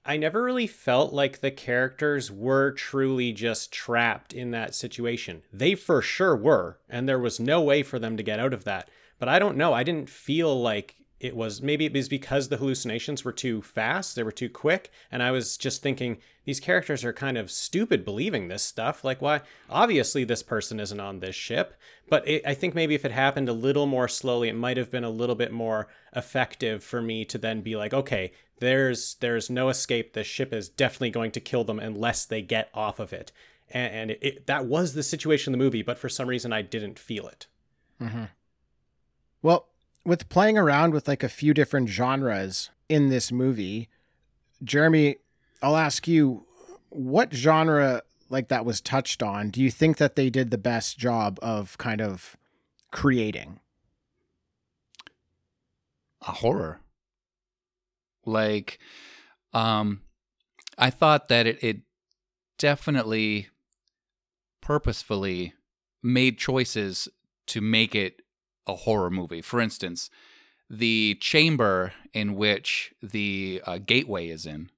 I never really felt like the characters were truly just trapped in that situation. They for sure were, and there was no way for them to get out of that. But I don't know. I didn't feel like it was. Maybe it was because the hallucinations were too fast, they were too quick, and I was just thinking these characters are kind of stupid believing this stuff. Like, why? Obviously, this person isn't on this ship. But it, I think maybe if it happened a little more slowly, it might have been a little bit more effective for me to then be like, okay, there's there's no escape. This ship is definitely going to kill them unless they get off of it. And, and it, it, that was the situation in the movie, but for some reason I didn't feel it. Mm-hmm. Well, with playing around with like a few different genres in this movie, Jeremy, I'll ask you, what genre like that was touched on do you think that they did the best job of kind of creating? a horror. Like, um, I thought that it, it definitely purposefully made choices to make it a horror movie. For instance, the chamber in which the uh, gateway is in,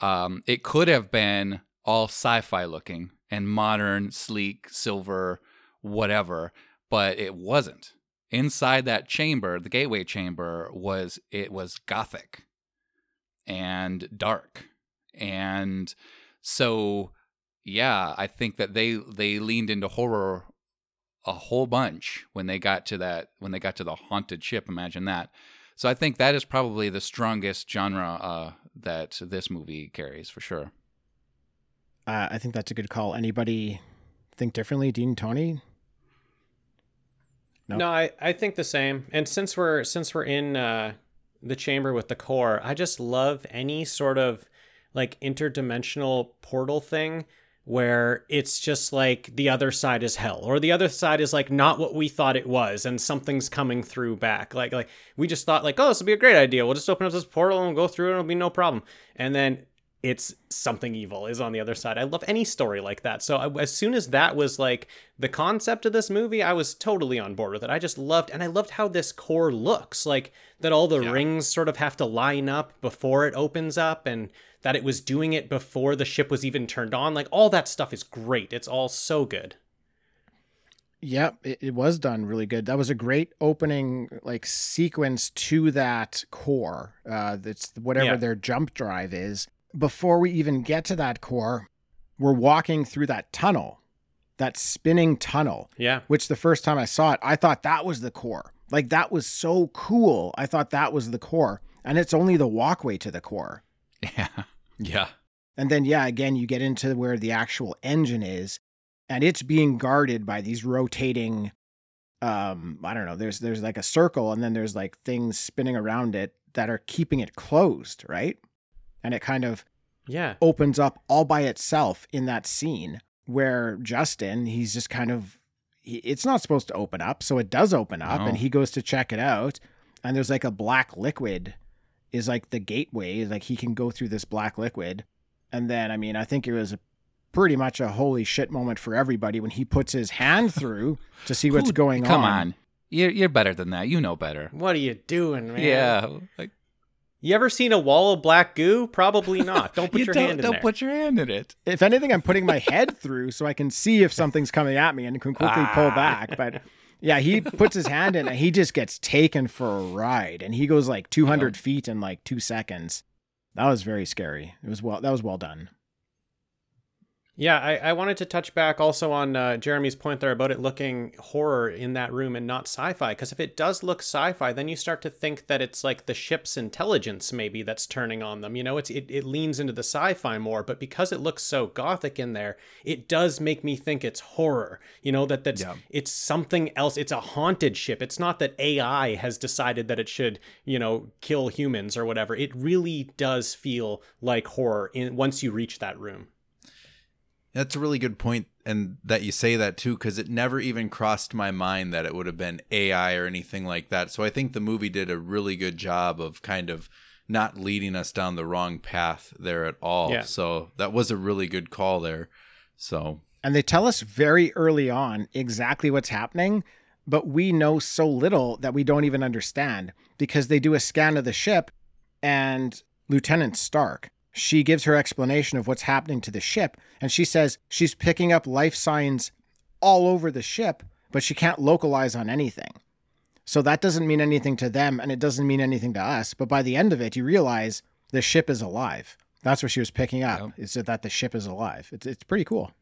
um, it could have been all sci-fi looking and modern, sleek, silver, whatever, but it wasn't inside that chamber the gateway chamber was it was gothic and dark and so yeah i think that they they leaned into horror a whole bunch when they got to that when they got to the haunted ship imagine that so i think that is probably the strongest genre uh, that this movie carries for sure Uh, I think that's a good call. Anybody think differently, Dean, Tony? No. No, I, I think the same. And since we're since we're in uh, the chamber with the core, I just love any sort of like interdimensional portal thing where it's just like the other side is hell or the other side is like not what we thought it was and something's coming through back. Like like we just thought like oh this would be a great idea. We'll just open up this portal and go through it and it'll be no problem. And then it's something evil is on the other side. I love any story like that. So I, as soon as that was like the concept of this movie, I was totally on board with it. I just loved, and I loved how this core looks like that all the Yeah. rings sort of have to line up before it opens up and that it was doing it before the ship was even turned on. Like all that stuff is great. It's all so good. Yep, it, it was done really good. That was a great opening like sequence to that core. Uh that's whatever Yeah. their jump drive is. Before we even get to that core, we're walking through that tunnel, that spinning tunnel, Yeah. which the first time I saw it, I thought that was the core. Like that was so cool. I thought that was the core. And it's only the walkway to the core. Yeah. Yeah. And then, yeah, again, you get into where the actual engine is, and it's being guarded by these rotating. Um, I don't know. There's there's like a circle, and then there's like things spinning around it that are keeping it closed, right? And it kind of Yeah. opens up all by itself in that scene where Justin, he's just kind of it's not supposed to open up, so it does open up, No. and he goes to check it out, and there's like a black liquid, is like the gateway, like he can go through this black liquid, and then I mean I think it was pretty much a holy shit moment for everybody when he puts his hand through to see what's Who- going Come on. Come on. You're you're better than that. You know better. What are you doing, man? Yeah. Like You ever seen a wall of black goo? Probably not. Don't put you your don't, hand in it. don't there. put your hand in it. If anything, I'm putting my head through so I can see if something's coming at me and can quickly pull Ah. back. But yeah, he puts his hand in and he just gets taken for a ride, and he goes like 200 feet in like two seconds. That was very scary. It was well. That was well done. Yeah, I, I wanted to touch back also on uh, Jeremy's point there about it looking horror in that room and not sci fi. Because if it does look sci fi, then you start to think that it's like the ship's intelligence maybe that's turning on them. You know, it's it, it leans into the sci fi more, but because it looks so gothic in there, it does make me think it's horror. You know, that that's Yeah. it's something else. It's a haunted ship. It's not that AI has decided that it should, you know, kill humans or whatever. It really does feel like horror in once you reach that room. That's a really good point, and that you say that too, because it never even crossed my mind that it would have been AI or anything like that. So I think the movie did a really good job of kind of not leading us down the wrong path there at all. Yeah. So that was a really good call there. So And they tell us very early on exactly what's happening, but we know so little that we don't even understand because they do a scan of the ship and Lieutenant Starck, she gives her explanation of what's happening to the ship and she says she's picking up life signs all over the ship, but she can't localize on anything. So that doesn't mean anything to them and it doesn't mean anything to us, but by the end of it you realize the ship is alive. That's what she was picking up. Yep. Is that the ship is alive. It's it's pretty cool.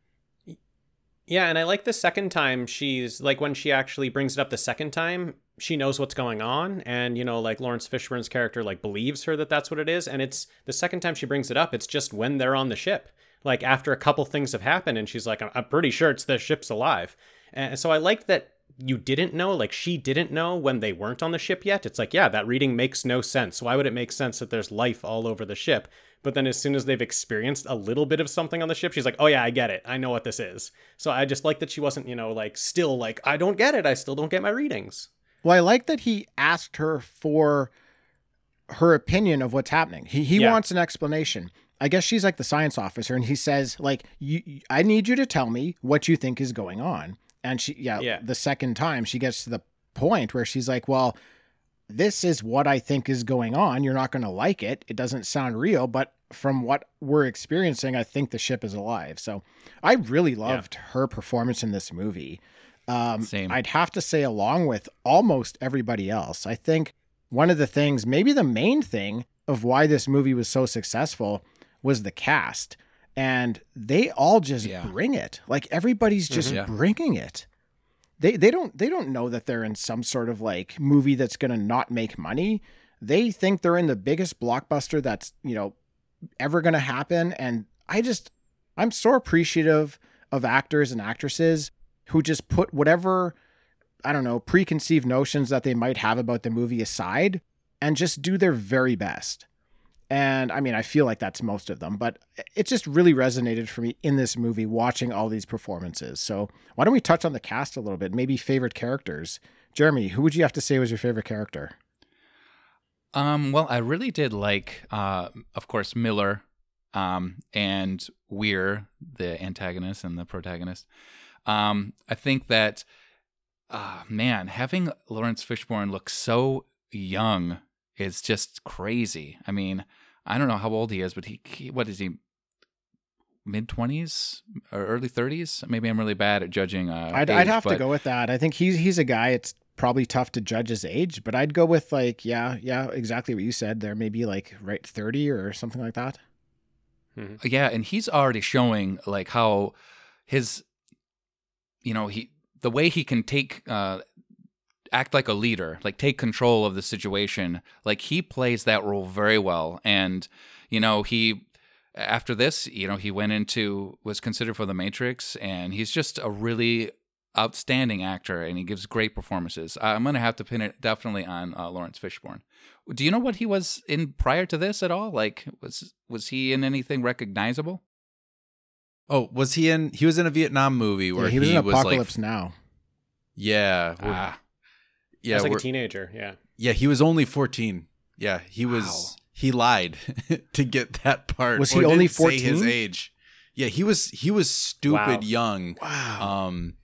Yeah, and I like the second time she's like when she actually brings it up the second time, she knows what's going on, and you know, like Laurence Fishburne's character like believes her that that's what it is, and it's the second time she brings it up, it's just when they're on the ship, like after a couple things have happened, and she's like, "I'm- pretty sure it's the ship's alive, and so I like that you didn't know, like she didn't know when they weren't on the ship yet. It's like, yeah, that reading makes no sense. Why would it make sense that there's life all over the ship? But then as soon as they've experienced a little bit of something on the ship, she's like, oh yeah, I get it. I know what this is. So I just like that she wasn't, you know, like still like, I don't get it. I still don't get my readings. Well, I like that he asked her for her opinion of what's happening. He he Yeah. wants an explanation. I guess she's like the science officer, and he says like, "You, I need you to tell me what you think is going on." And she, yeah, Yeah. the second time she gets to the point where she's like, "Well, this is what I think is going on. You're not going to like it. It doesn't sound real, but from what we're experiencing, I think the ship is alive." So, I really loved her performance in this movie. Um, Same. I'd have to say, along with almost everybody else, I think one of the things, maybe the main thing of why this movie was so successful was the cast. And they all just Yeah. bring it. Like everybody's just Yeah. bringing it. They they don't they don't know that they're in some sort of like movie that's going to not make money. They think they're in the biggest blockbuster that's, you know, ever going to happen and I just I'm so appreciative of actors and actresses who just put whatever I don't know, preconceived notions that they might have about the movie aside and just do their very best. And I mean, I feel like that's most of them, but it just really resonated for me in this movie watching all these performances. So, why don't we touch on the cast a little bit? Maybe favorite characters. Jeremy, who would you have to say was your favorite character? Um, well, I really did like, uh, of course, Miller um, and Weir, the antagonist and the protagonist. Um, I think that, uh, man, having Laurence Fishburne look so young is just crazy. I mean, I don't know how old he is, but he, he what is he? Mid twenties or early thirties? Maybe I'm really bad at judging. Uh, I'd, age, I'd have to go with that. I think he's he's a guy. It's probably tough to judge his age, but I'd go with like yeah, yeah, exactly what you said. There maybe like right thirty or something like that. Yeah, and he's already showing like how his, you know, he the way he can take uh, act like a leader, like take control of the situation. Like he plays that role very well, and you know he after this, you know, he went into was considered for The Matrix, and he's just a really outstanding actor, and he gives great performances. I'm gonna have to pin it definitely on uh, Laurence Fishburne. Do you know what he was in prior to this at all? Like, was was he in anything recognizable? Oh, was he in? He was in a Vietnam movie where Yeah, he was in like, Apocalypse Now. yeah, where- Ah, yeah, As like a teenager, yeah. yeah. He was only fourteen. Yeah, he was. Wow. He lied to get that part. Was he only didn't say His age. Yeah, he was. He was stupid Wow. young. Wow. Um,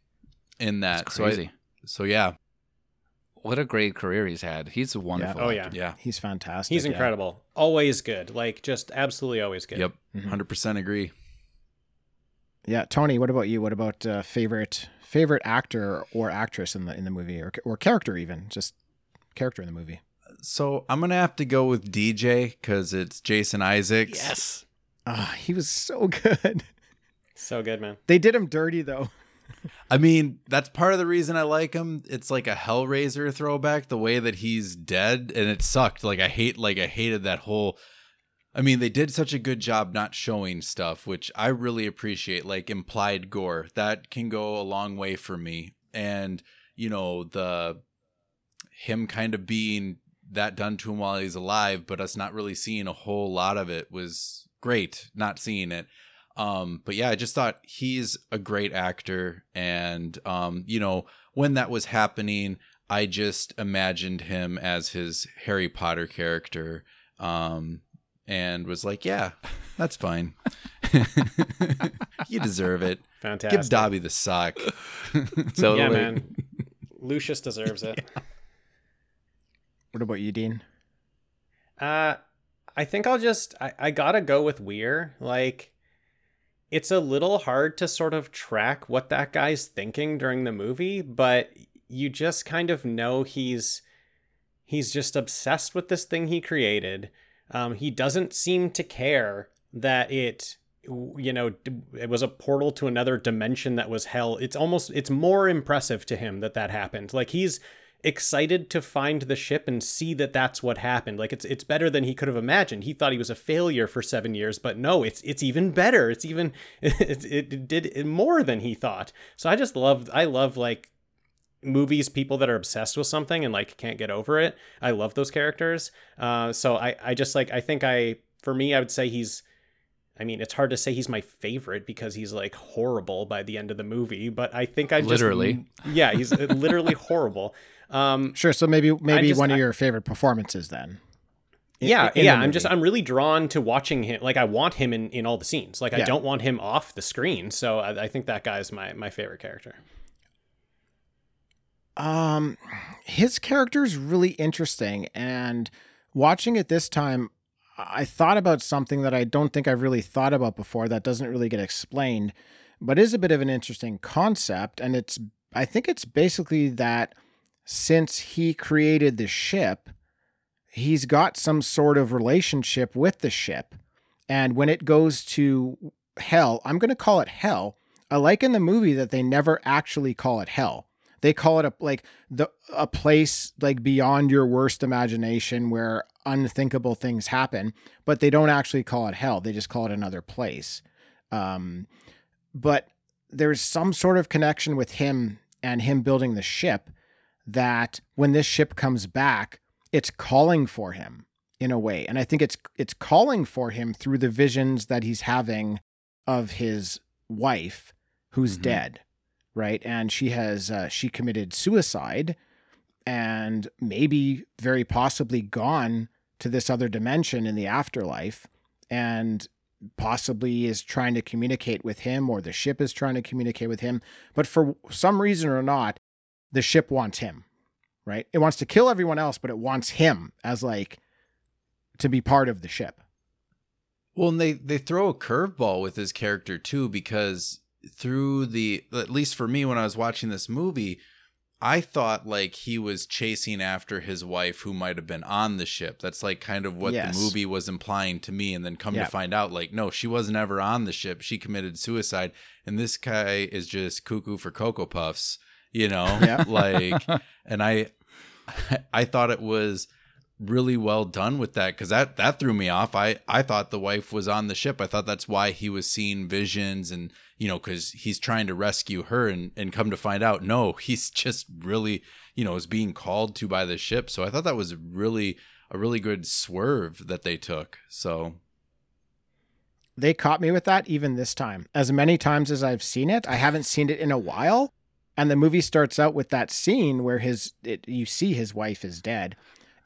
in that. that's So I- crazy. So, yeah, what a great career he's had. He's a wonderful. Oh, actor. yeah. he's fantastic. He's yeah. incredible. Always good. Like just absolutely always good. Yep. Mhm. 100% agree. Yeah, Tony. What about you? What about uh, favorite favorite actor or actress in the in the movie, or or character even, just character in the movie? So I'm gonna have to go with DJ because it's Jason Isaacs. Yes. Ah, he was so good. So good, man. They did him dirty though. I mean, that's part of the reason I like him. It's like a Hellraiser throwback, the way that he's dead, and it sucked. Like I hate, like I hated that whole. I mean, they did such a good job not showing stuff, which I really appreciate. Like implied gore, that can go a long way for me. And you know the him kind of being that done to him while he's alive, but us not really seeing a whole lot of it was great. Not seeing it. Um, but yeah, I just thought he's a great actor, and um, you know, when that was happening, I just imagined him as his Harry Potter character, um, and was like, yeah, that's fine. you deserve it. Fantastic. Give Dobby the sock. So Yeah, man. Lucius deserves it. What about you, Dean? Uh, I think I'll just I, I gotta go with Weir. Like, it's a little hard to sort of track what that guy's thinking during the movie, but you just kind of know he's he's just obsessed with this thing he created. Um, he doesn't seem to care that it you know it was a portal to another dimension that was hell it's almost it's more impressive to him that that happened like he's excited to find the ship and see that that's what happened. Like it's it's better than he could have imagined. He thought he was a failure for 7 years but no it's it's even better. It's even it, it did more than he thought. So i just love i love like movies people that are obsessed with something and like can't get over it. I love those characters. Uh so i i just like i think i for me i would say he's I mean, it's hard to say he's my favorite because he's like horrible by the end of the movie, but I think I just Literally. yeah, he's literally horrible. Um, Sure. So maybe maybe just- one of I- your favorite performances then. In- yeah, in yeah. I'm just. I'm really drawn to watching him. Like I want him in in all the scenes. Like I don't want him off the screen. So I, I think that guy's my my favorite character. Um, his character is really interesting, and watching it this time, I thought about something that I don't think I've really thought about before. That doesn't really get explained, but is a bit of an interesting concept, and it's I think it's basically that since he created the ship, he's got some sort of relationship with the ship, and when it goes to hell, I'm going to call it hell. I like in the movie that they never actually call it hell they call it a like the a place like beyond your worst imagination where unthinkable things happen but they don't actually call it hell they just call it another place um but there's some sort of connection with him and him building the ship that when this ship comes back it's calling for him in a way and i think it's it's calling for him through the visions that he's having of his wife who's Mhm. dead right and she has uh, she committed suicide and maybe very possibly gone to this other dimension in the afterlife and possibly is trying to communicate with him or the ship is trying to communicate with him. But for some reason or not, the ship wants him, right? It wants to kill everyone else, but it wants him as like to be part of the ship. Well, and they they throw a curveball with his character too, because through the at least for me when I was watching this movie, I thought like he was chasing after his wife who might have been on the ship. That's like kind of what Yes. the movie was implying to me, and then come Yeah. to find out like no, she wasn't ever on the ship. She committed suicide, and this guy is just cuckoo for cocoa puffs, you know, Yeah. like. And I, I thought it was really well done with that because that that threw me off. I I thought the wife was on the ship. I thought that's why he was seeing visions and you know because he's trying to rescue her and and come to find out no he's just really you know is being called to by the ship. So I thought that was really a really good swerve that they took. So They caught me with that even this time. As many times as I've seen it, I haven't seen it in a while. And the movie starts out with that scene where his it, you see his wife is dead.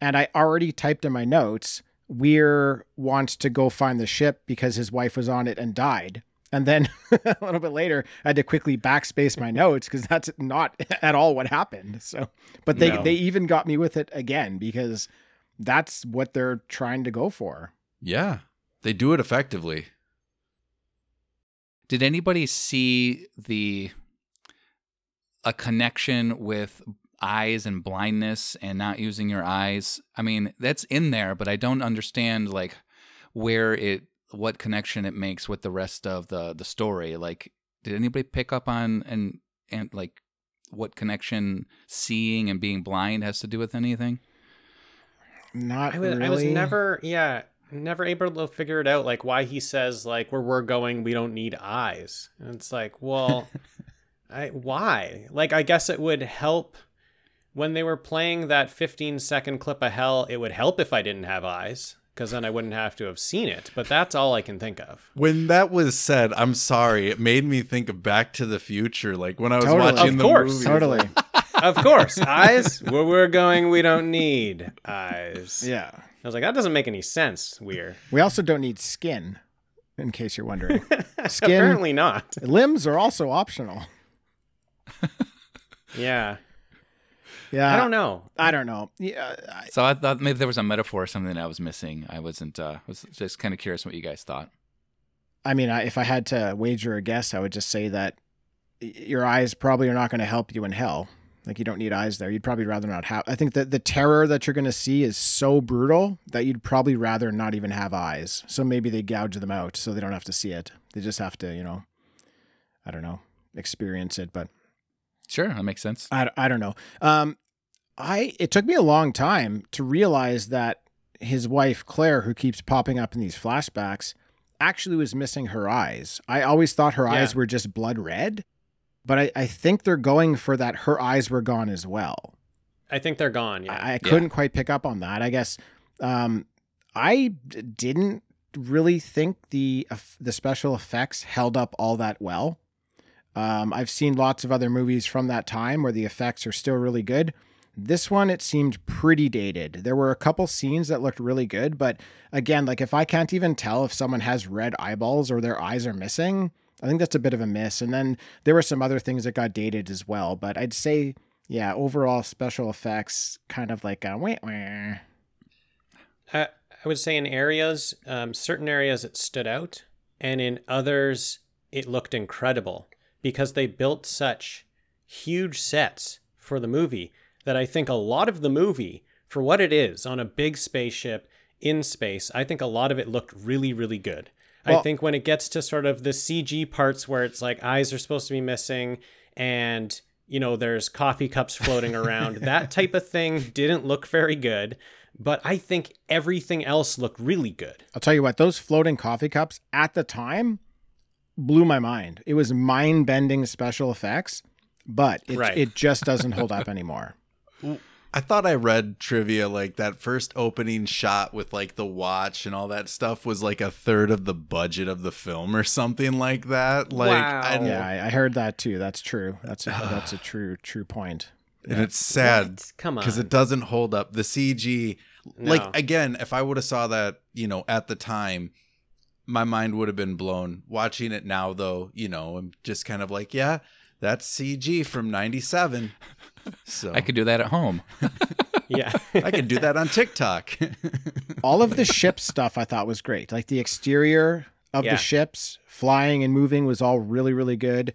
And I already typed in my notes, Weir wants to go find the ship because his wife was on it and died. And then a little bit later, I had to quickly backspace my notes because that's not at all what happened. So, but they No. they even got me with it again because that's what they're trying to go for. yeah, they do it effectively. Did anybody see the a connection with eyes and blindness and not using your eyes? I mean, that's in there, but I don't understand like where it what connection it makes with the rest of the the story. Like did anybody pick up on and and like what connection seeing and being blind has to do with anything? Not I was, really. I was never, yeah, never able to figure it out. Like why he says like where we're going, we don't need eyes. And it's like, well, I why? Like I guess it would help when they were playing that 15 second clip of hell. It would help if I didn't have eyes because then I wouldn't have to have seen it. But that's all I can think of. When that was said, I'm sorry, it made me think of Back to the Future. Like when I was Totally. watching Of the course. movie. Totally. Of course, eyes. Where we're going, we don't need eyes. yeah. I was like, that doesn't make any sense. Weird. We also don't need skin, in case you're wondering. Skin, Apparently not. limbs are also optional. Yeah. Yeah, I don't know. I don't know. Yeah, I, So I thought maybe there was a metaphor or something that I was missing. I wasn't uh was just kind of curious what you guys thought. I mean, I, if I had to wager a guess, I would just say that your eyes probably are not going to help you in hell. Like you don't need eyes there. You'd probably rather not have. I think that the terror that you're going to see is so brutal that you'd probably rather not even have eyes. So maybe they gouge them out so they don't have to see it. They just have to, you know, I don't know, experience it. But Sure, that makes sense. I, I don't know. Um, I it took me a long time to realize that his wife Claire, who keeps popping up in these flashbacks, actually was missing her eyes. I always thought her Yeah. eyes were just blood red, but I, I think they're going for that her eyes were gone as well. I think they're gone. Yeah. I, I couldn't quite pick up on that. I guess um, I d- didn't really think the eff- the special effects held up all that well. Um, I've seen lots of other movies from that time where the effects are still really good. This one, it seemed pretty dated. There were a couple scenes that looked really good, but again, like if I can't even tell if someone has red eyeballs or their eyes are missing, I think that's a bit of a miss. And then there were some other things that got dated as well, but I'd say, yeah, overall special effects kind of like a. I, I would say in areas, um, certain areas it stood out, and in others it looked incredible because they built such huge sets for the movie that I think a lot of the movie, for what it is on a big spaceship in space, I think a lot of it looked really, really good. I think when it gets to sort of the CG parts where it's like eyes are supposed to be missing and you know there's coffee cups floating around, that type of thing didn't look very good. But I think everything else looked really good. I'll tell you what, those floating coffee cups at the time blew my mind. It was mind bending special effects, but it, Right. it just doesn't hold up anymore. I thought I read trivia like that first opening shot with like the watch and all that stuff was like a third of the budget of the film or something like that. Like, Wow. I, Yeah, I, I heard that too. That's true. That's a, that's a true true point. and it's sad What? Come on. because it doesn't hold up. The CG, No. like again, if I would have saw that, you know, at the time, my mind would have been blown. Watching it now, though, you know, I'm just kind of like, yeah, that's CG from '97. So I could do that at home. Yeah. I could do that on TikTok. All of the ship stuff I thought was great. Like the exterior of Yeah. the ships flying and moving was all really really good.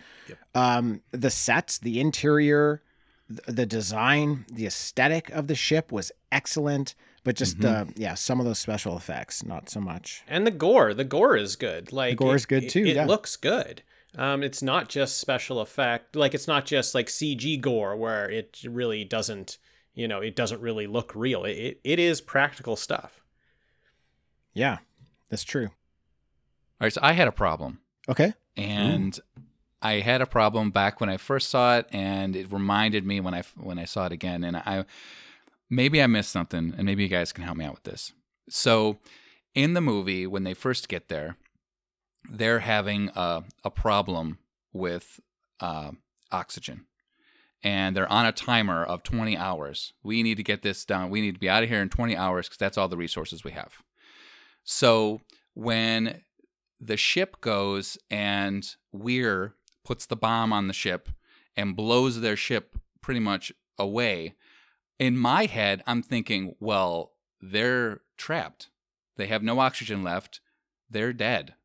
Um, the sets, the interior, the design, the aesthetic of the ship was excellent. But just uh, yeah, some of those special effects, not so much. And the gore, the gore is good. Like the gore it- is good too, It, yeah. looks good. Um, it's not just special effect. Like it's not just like CG gore where it really doesn't, you know, it doesn't really look real. It it, it is practical stuff. Yeah, that's true. All right, so I had a problem. Okay. and I had a problem back when I first saw it, and it reminded me when I when I saw it again, and I maybe I missed something, and maybe you guys can help me out with this. So, in the movie, when they first get there, they're having a a problem with uh, oxygen, and they're on a timer of twenty hours. We need to get this done. We need to be out of here in twenty hours because that's all the resources we have. So when the ship goes and Weir puts the bomb on the ship and blows their ship pretty much away. In my head, I'm thinking, well, they're trapped. They have no oxygen left. They're dead.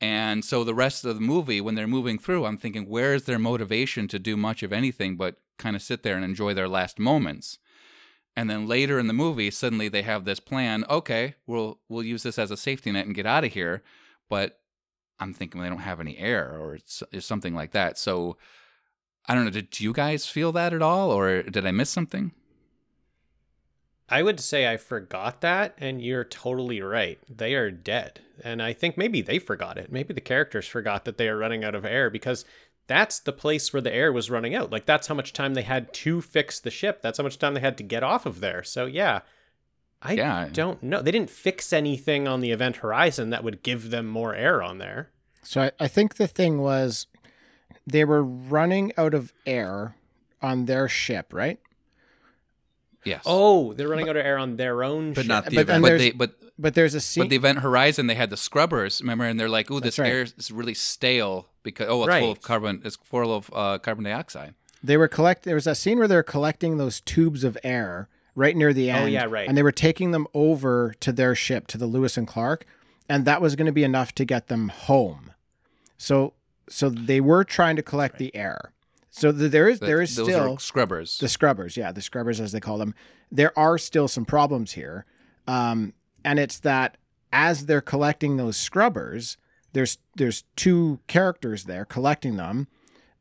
And so the rest of the movie, when they're moving through, I'm thinking, where is their motivation to do much of anything but kind of sit there and enjoy their last moments? And then later in the movie, suddenly they have this plan. Okay, we'll we'll use this as a safety net and get out of here but I'm thinking they don't have any air or it's, it's something like that. So I don't know. Did you guys feel that at all, or did I miss something? I would say I forgot that, and you're totally right. They are dead. And I think maybe they forgot it. Maybe the characters forgot that they are running out of air because that's the place where the air was running out. Like, that's how much time they had to fix the ship. That's how much time they had to get off of there. So, yeah. I Yeah. don't know. They didn't fix anything on the event horizon that would give them more air on there. So I, I think the thing was they were running out of air on their ship, right? Yes. Oh, they're running out of air on their own But ship. not the But- event. but there's- they but But there's a scene. but the Event Horizon they had the scrubbers. Remember, and they're like, "Ooh, this right. air is really stale because oh, it's full of carbon. It's full of uh, carbon dioxide." they were collect. There was a scene where they were collecting those tubes of air right near the end. Oh, yeah, right. And they were taking them over to their ship, to the Lewis and Clark, and that was going to be enough to get them home. So, so they were trying to collect the air. So th- there is But there is those still are scrubbers. the scrubbers yeah the scrubbers as they call them there are still some problems here um, and it's that as they're collecting those scrubbers there's there's two characters there collecting them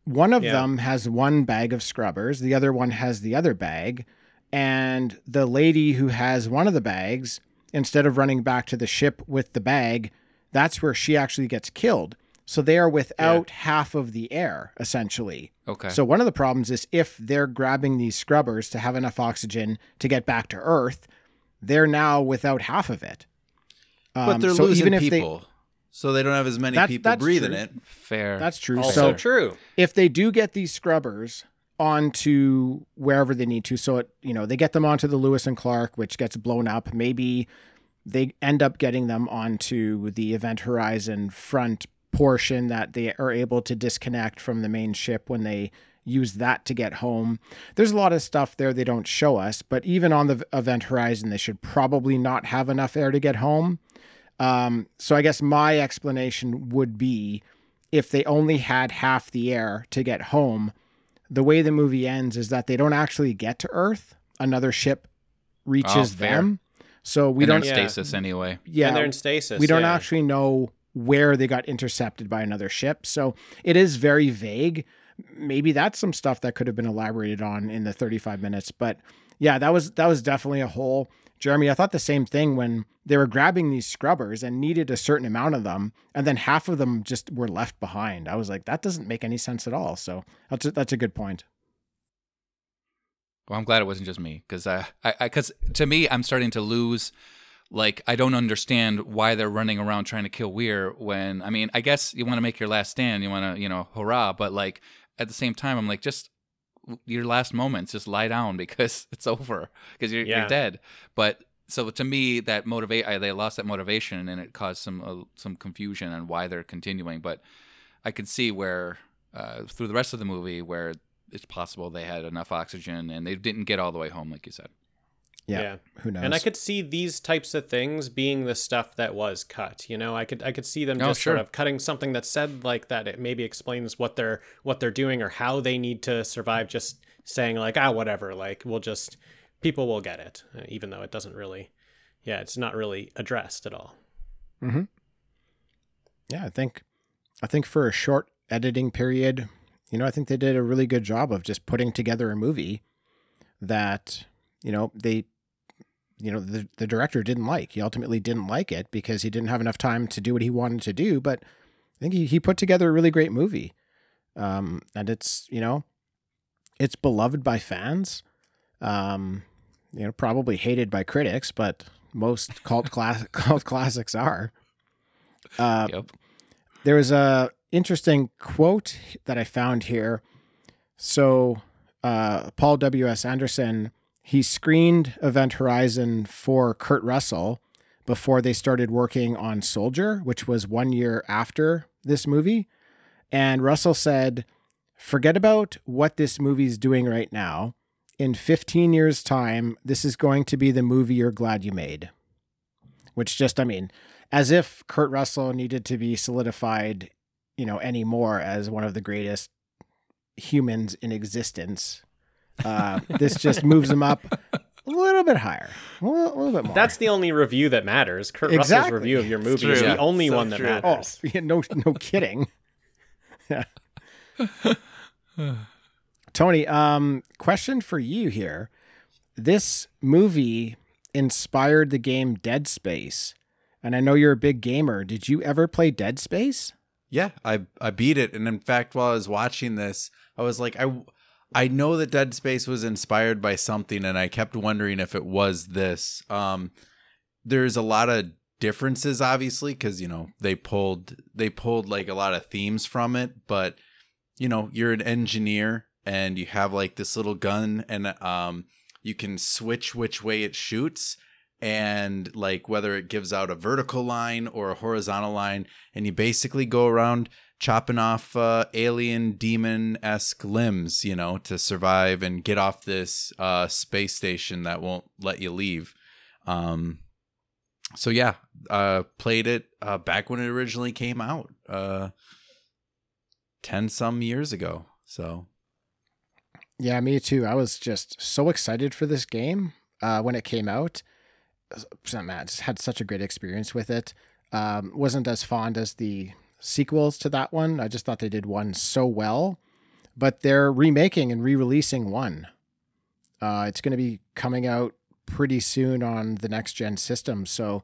one of Yeah. them has one bag of scrubbers the other one has the other bag and the lady who has one of the bags instead of running back to the ship with the bag that's where she actually gets killed so they are without half of the air essentially okay. so one of the problems is if they're grabbing these scrubbers to have enough oxygen to get back to Earth, they're now without half of it. but Um, they're so losing even if they- people. so they don't have as many That- people that's breathing true. it. fair. that's true. also so true. if they do get these scrubbers onto wherever they need to, so it you know they get them onto the Lewis and Clark, which gets blown up. Maybe they end up getting them onto the Event Horizon front portion that they are able to disconnect from the main ship when they use that to get home. There's a lot of stuff there they don't show us, but even on the Event Horizon, they should probably not have enough air to get home. Um, so I guess my explanation would be if they only had half the air to get home, the way the movie ends is that they don't actually get to Earth. Another ship reaches Oh, them. So we and don't in Yeah. stasis anyway. yeah, and they're in stasis. we don't yeah. actually know where they got intercepted by another ship. So it is very vague. Maybe that's some stuff that could have been elaborated on in the 35 minutes. But yeah, that was that was definitely a hole. Jeremy, I thought the same thing when they were grabbing these scrubbers and needed a certain amount of them, and then half of them just were left behind. I was like, that doesn't make any sense at all. So that's a, that's a good point. Well, I'm glad it wasn't just me because uh, I, I, because to me, I'm starting to lose. Like, I don't understand why they're running around trying to kill Weir when, I mean, I guess you want to make your last stand, you want to, you know, hurrah. But like at the same time, I'm like, just your last moments, just lie down because it's over because you're, Yeah. you're dead. But so to me that motivate I, they lost that motivation and it caused some uh, some confusion on why they're continuing but i could see where uh, through the rest of the movie where it's possible they had enough oxygen and they didn't get all the way home like you said Yeah. Yeah. Who knows? And I could see these types of things being the stuff that was cut. You know, I could I could see them Oh, just sure. sort of cutting something that said like that. It maybe explains what they're what they're doing or how they need to survive. Just saying like ah whatever, like we'll just people will get it, uh, even though it doesn't really. Yeah, it's not really addressed at all. Mm-hmm. Yeah, I think, I think for a short editing period, you know, I think they did a really good job of just putting together a movie that, you know, they, you know, the the director didn't like. He ultimately didn't like it because he didn't have enough time to do what he wanted to do. But I think he he put together a really great movie, um, and it's you know, it's beloved by fans. Um, you know, probably hated by critics, but most cult class cult classics are. Uh, yep there was a interesting quote that I found here. So, uh, Paul W. S. Anderson he screened Event Horizon for Kurt Russell before they started working on Soldier, which was one year after this movie. And Russell said, "Forget about what this movie's doing right now. In 15 years' time, this is going to be the movie you're glad you made." Which just, I mean, as if Kurt Russell needed to be solidified, you know, anymore as one of the greatest humans in existence. Uh, this just moves him up a little bit higher, a little, a little bit more. That's the only review that matters. Kurt Exactly. Russell's review of your movie is true. the only So one that true. oh, matters. yeah, no, no kidding. Yeah. Tony, um, question for you here. This movie inspired the game Dead Space, and I know you're a big gamer. Did you ever play Dead Space? Yeah, I I beat it, and in fact, while I was watching this, I was like, I I know that Dead Space was inspired by something, and I kept wondering if it was this. Um, there's a lot of differences, obviously, because you know they pulled they pulled like a lot of themes from it, but you know you're an engineer and you have like this little gun, and um, you can switch which way it shoots and like whether it gives out a vertical line or a horizontal line and you basically go around chopping off uh, alien demon esque limbs, you know, to survive and get off this uh, space station that won't let you leave. Um, so yeah, uh, played it uh, back when it originally came out, uh, ten some years ago. So Yeah, me too. I was just so excited for this game uh, when it came out. So, man, just had such a great experience with it. Um, wasn't as fond as the sequels to that one. I just thought they did one so well, but they're remaking and re-releasing one. Uh, it's going to be coming out pretty soon on the next gen system, so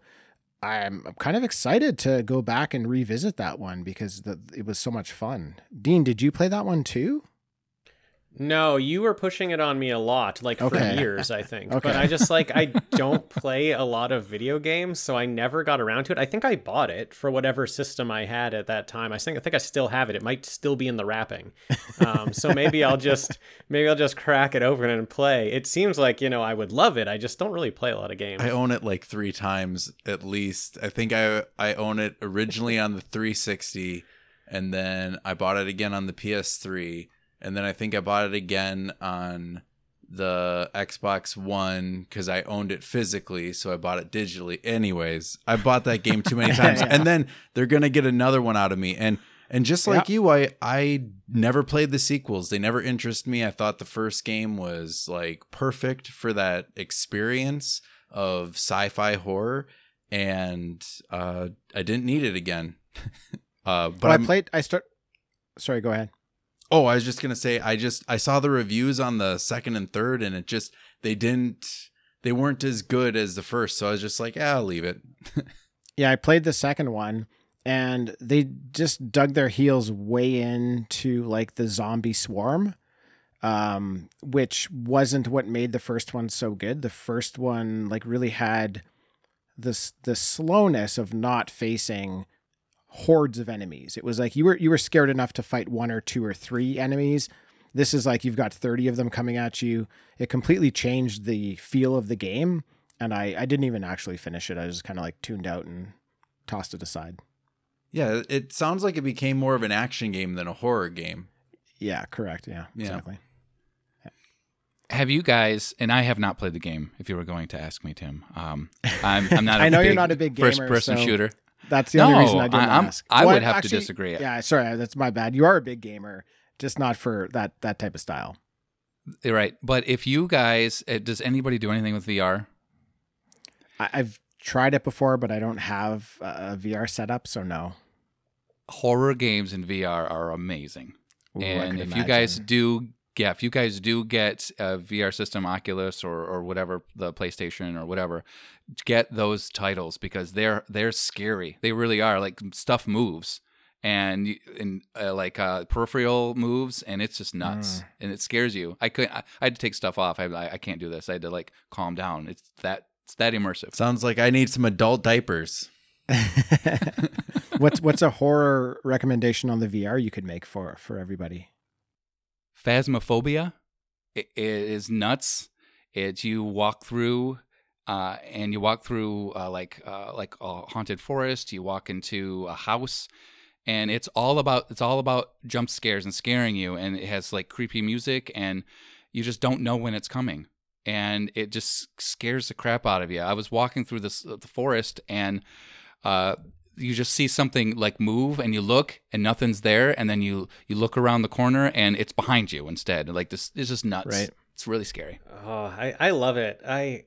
I'm, I'm kind of excited to go back and revisit that one because the, it was so much fun. Dean, did you play that one too? No, you were pushing it on me a lot, like Okay. for years, I think. Okay. But I just like I don't play a lot of video games, so I never got around to it. I think I bought it for whatever system I had at that time. I think I think I still have it. It might still be in the wrapping. Um, so maybe I'll just maybe I'll just crack it open and play. It seems like you know I would love it. I just don't really play a lot of games. I own it like three times at least. I think I I own it originally on the 360, and then I bought it again on the PS3, and then I think I bought it again on the Xbox One because I owned it physically, so I bought it digitally. Anyways, I bought that game too many times, and then they're gonna get another one out of me, and and just like Yeah. you, I I never played the sequels. They never interest me. I thought the first game was like perfect for that experience of sci-fi horror, and uh, I didn't need it again. uh, but But I played. I start. Sorry, go ahead. Oh, I was just gonna say, I just I saw the reviews on the second and third, and it just they didn't they weren't as good as the first, so I was just like, yeah, I'll leave it. Yeah, I played the second one, and they just dug their heels way into like the zombie swarm, um, which wasn't what made the first one so good. The first one like really had this the slowness of not facing hordes of enemies. It was like you were you were scared enough to fight one or two or three enemies. This is like you've got 30 of them coming at you. It completely changed the feel of the game and I I didn't even actually finish it. I just kind of like tuned out and tossed it aside. Yeah, it sounds like it became more of an action game than a horror game. Yeah, correct. Yeah, Yeah. exactly. Have you guys? And I have not played the game. If you were going to ask me, Tim, um, I'm, I'm not. a I know you're not a big first person so- shooter. That's the only reason I didn't I- ask. I would Well, have to actually, disagree. Yeah, sorry, that's my bad. You are a big gamer, just not for that that type of style. Right, but if you guys, uh, does anybody do anything with VR? I, I've tried it before, but I don't have a VR setup, so no. Horror games in VR are amazing. Ooh, and if you guys do yeah if you guys do get a vr system oculus or, or whatever the playstation or whatever get those titles because they're they're scary. They really are. Like stuff moves and and uh, like uh, peripheral moves and it's just nuts Mm. and it scares you. I couldn't I, I had to take stuff off. I, I i can't do this. I had to like calm down. It's that it's that immersive. Sounds like I need some adult diapers. what's what's a horror recommendation on the VR you could make for for everybody? Phasmophobia it, it is nuts. It's you walk through uh, and you walk through uh, like uh, like a haunted forest. You walk into a house, and it's all about it's all about jump scares and scaring you. And it has like creepy music, and you just don't know when it's coming, and it just scares the crap out of you. I was walking through this the forest, and uh, you just see something like move and you look and nothing's there and then you you look around the corner and it's behind you instead like this is just nuts Right. it's really scary Oh, I, I love it. I,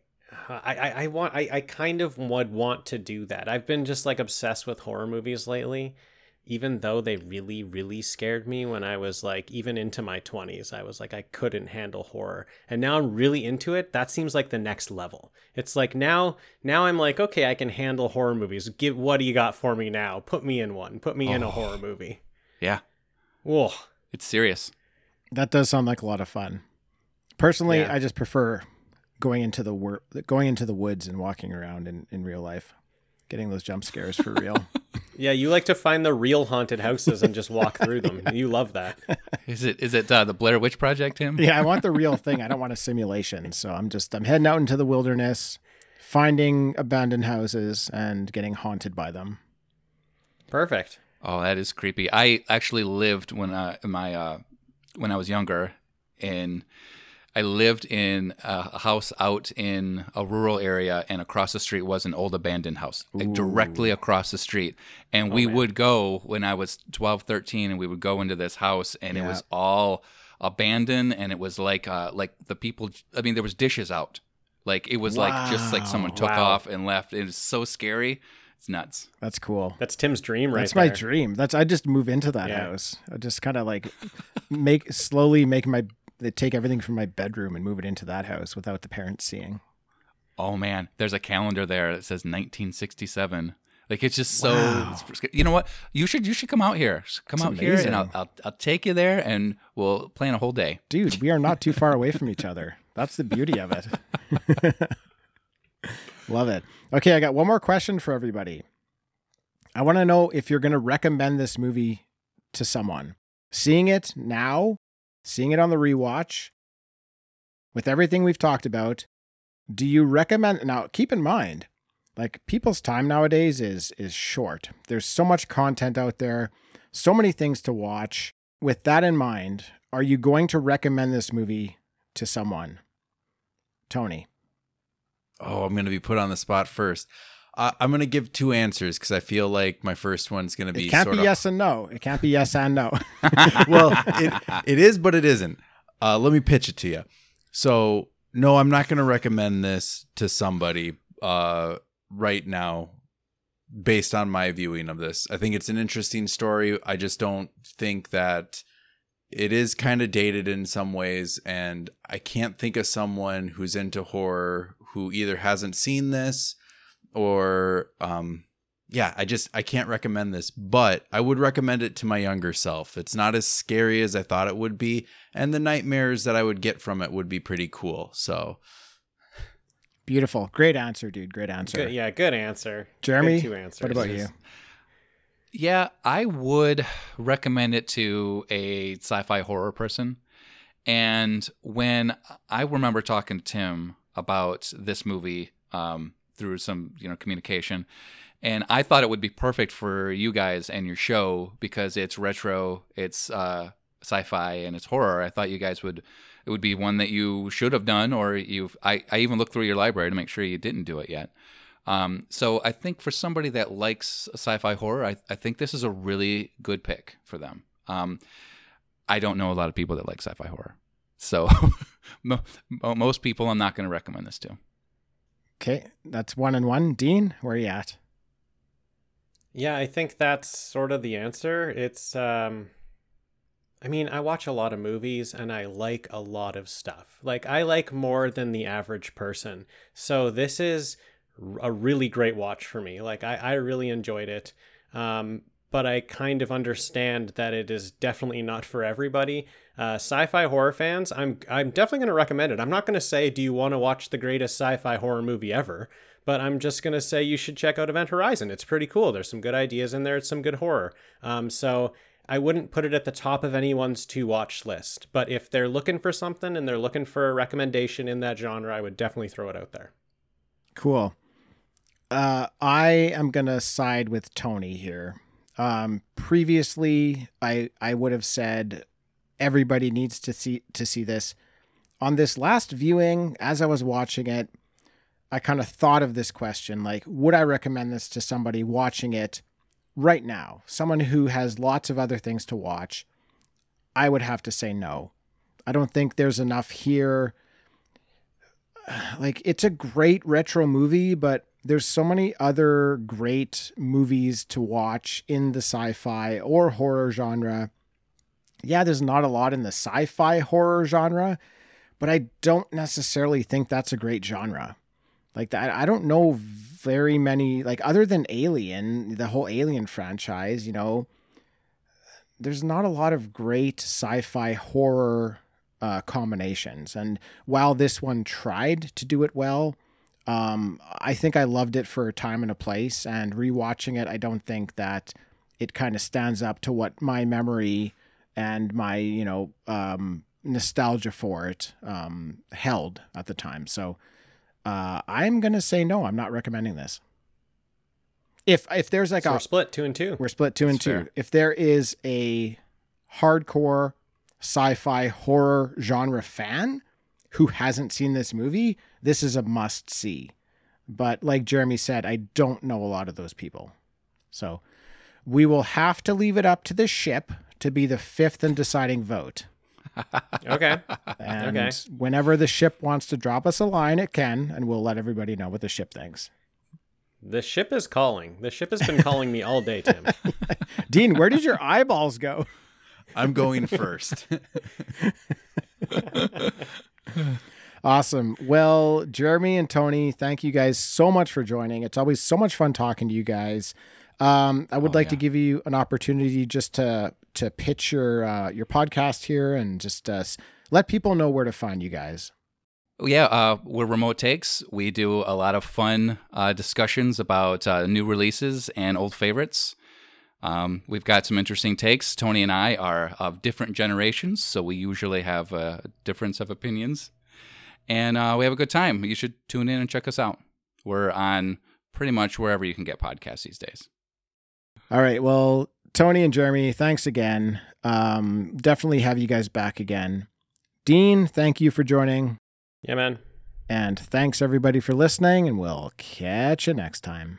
I, I- I want, I, I kind of would want to do that. I've been just like obsessed with horror movies lately, even though they really, really scared me when I was like, even into my 20s. I was like, I couldn't handle horror. And now I'm really into it. That seems like the next level. It's like now, now I'm like, okay, I can handle horror movies. Give, what do you got for me now? Put me in one. Put me in a Oh. horror movie. yeah Whoa. it's serious That does sound like a lot of fun. Personally, Yeah. I just prefer going into the wor- going into the woods and walking around in, in real life, getting those jump scares for real. Yeah, you like to find the real haunted houses and just walk through them. You love that. is it is it uh, the blair witch project tim yeah, I want the real thing. I don't want a simulation. So I'm just I'm heading out into the wilderness, finding abandoned houses and getting haunted by them. Perfect. oh that is creepy i actually lived when uh in my uh when i was younger in I lived in a house out in a rural area, and across the street was an old abandoned house, like directly across the street. And we would go when I was 12, 13, and we would go into this house, and it was all abandoned, and it was like, uh, like the people. I mean, there was dishes out, like it was like just like someone took Wow. off and left. It was so scary. It's nuts. That's cool. That's Tim's dream right That's my there. dream. That's I just move into that Yeah. house. I just kind of like make slowly make my they take everything from my bedroom and move it into that house without the parents seeing. Oh man, there's a calendar there that says 1967. Like it's just so. Wow. you know what? You should you should come out here. Come That's out here, and I'll. I'll I'll take you there, and we'll plan a whole day. Dude, we are not too far away from each other. That's the beauty of it. Love it. Okay, I got one more question for everybody. I want to know if you're going to recommend this movie to someone. Seeing it now, seeing it on the rewatch, with everything we've talked about, do you recommend now keep in mind like people's time nowadays is is short. There's so much content out there, so many things to watch. With that in mind, are you going to recommend this movie to someone? Tony. Oh, I'm going to be put on the spot first. Uh, I'm going to give two answers because I feel like my first one's going to be It can't be of yes and no. It can't be yes and no. well, it, it is, but it isn't. Uh, let me pitch it to you. So, no, I'm not going to recommend this to somebody uh, right now based on my viewing of this. I think it's an interesting story. I just don't think that it is kind of dated in some ways. And I can't think of someone who's into horror who either hasn't seen this or um, yeah, I just I can't recommend this, but I would recommend it to my younger self. It's not as scary as I thought it would be, and the nightmares that I would get from it would be pretty cool. So, Beautiful. Great answer, dude. Great answer. Good, yeah, good answer. Jeremy, Good two answers. what about you? Yeah, I would recommend it to a sci-fi horror person. And when I remember talking to Tim about this movie um, through some you know communication, and I thought it would be perfect for you guys and your show because it's retro, it's uh, sci-fi, and it's horror. I thought you guys would it would be one that you should have done, or you've. I, I even looked through your library to make sure you didn't do it yet. Um, so I think for somebody that likes sci-fi horror, I, I think this is a really good pick for them. Um, I don't know a lot of people that like sci-fi horror, so most people I'm not going to recommend this to. Okay, that's one and one. Dean, where are you at? Yeah, I think that's sort of the answer. It's um I mean, I watch a lot of movies and I like a lot of stuff. Like I like more than the average person. So this is a really great watch for me. Like I, I really enjoyed it. Um, but I kind of understand that it is definitely not for everybody. Uh, sci-fi horror fans, I'm I'm definitely going to recommend it. I'm not going to say, do you want to watch the greatest sci-fi horror movie ever? But I'm just going to say you should check out Event Horizon. It's pretty cool. There's some good ideas in there. It's some good horror. Um, so I wouldn't put it at the top of anyone's to watch list. But if they're looking for something and they're looking for a recommendation in that genre, I would definitely throw it out there. Cool. Uh, I am gonna side with Tony here. Um, previously, I I would have said everybody needs to see to see this. On this last viewing, as I was watching it, I kind of thought of this question: like, would I recommend this to somebody watching it right now? Someone who has lots of other things to watch. I would have to say no. I don't think there's enough here. Like, it's a great retro movie, but there's so many other great movies to watch in the sci-fi or horror genre. Yeah, there's not a lot in the sci-fi horror genre, but I don't necessarily think that's a great genre. Like that I don't know very many like other than Alien, the whole Alien franchise, you know, there's not a lot of great sci-fi horror uh, combinations. And while this one tried to do it well, um, I think I loved it for a time and a place, and rewatching it, I don't think that it kind of stands up to what my memory and my you know um, nostalgia for it um, held at the time. So uh, I'm gonna say no. I'm not recommending this. If if there's like so a we're split two and two, we're split two and That's two. If there is a hardcore sci-fi horror genre fan who hasn't seen this movie, this is a must see. But like Jeremy said, I don't know a lot of those people. So we will have to leave it up to the ship to be the fifth and deciding vote. Okay. And Okay. whenever the ship wants to drop us a line, it can, and we'll let everybody know what the ship thinks. The ship is calling. The ship has been calling me all day, Tim. Dean, where did your eyeballs go? I'm going first. Awesome. Well, Jeremy and Tony, thank you guys so much for joining. It's always so much fun talking to you guys. Um, I would Oh, like to give you an opportunity just to to pitch your uh, your podcast here and just uh, let people know where to find you guys. Yeah, uh, we're Remote Takes. We do a lot of fun uh, discussions about uh, new releases and old favorites. Um, we've got some interesting takes. Tony and I are of different generations, so we usually have a difference of opinions. And uh, we have a good time. You should tune in and check us out. We're on pretty much wherever you can get podcasts these days. All right. Well, Tony and Jeremy, thanks again. Um, definitely have you guys back again. Dean, thank you for joining. Yeah, man. And thanks everybody for listening, and we'll catch you next time.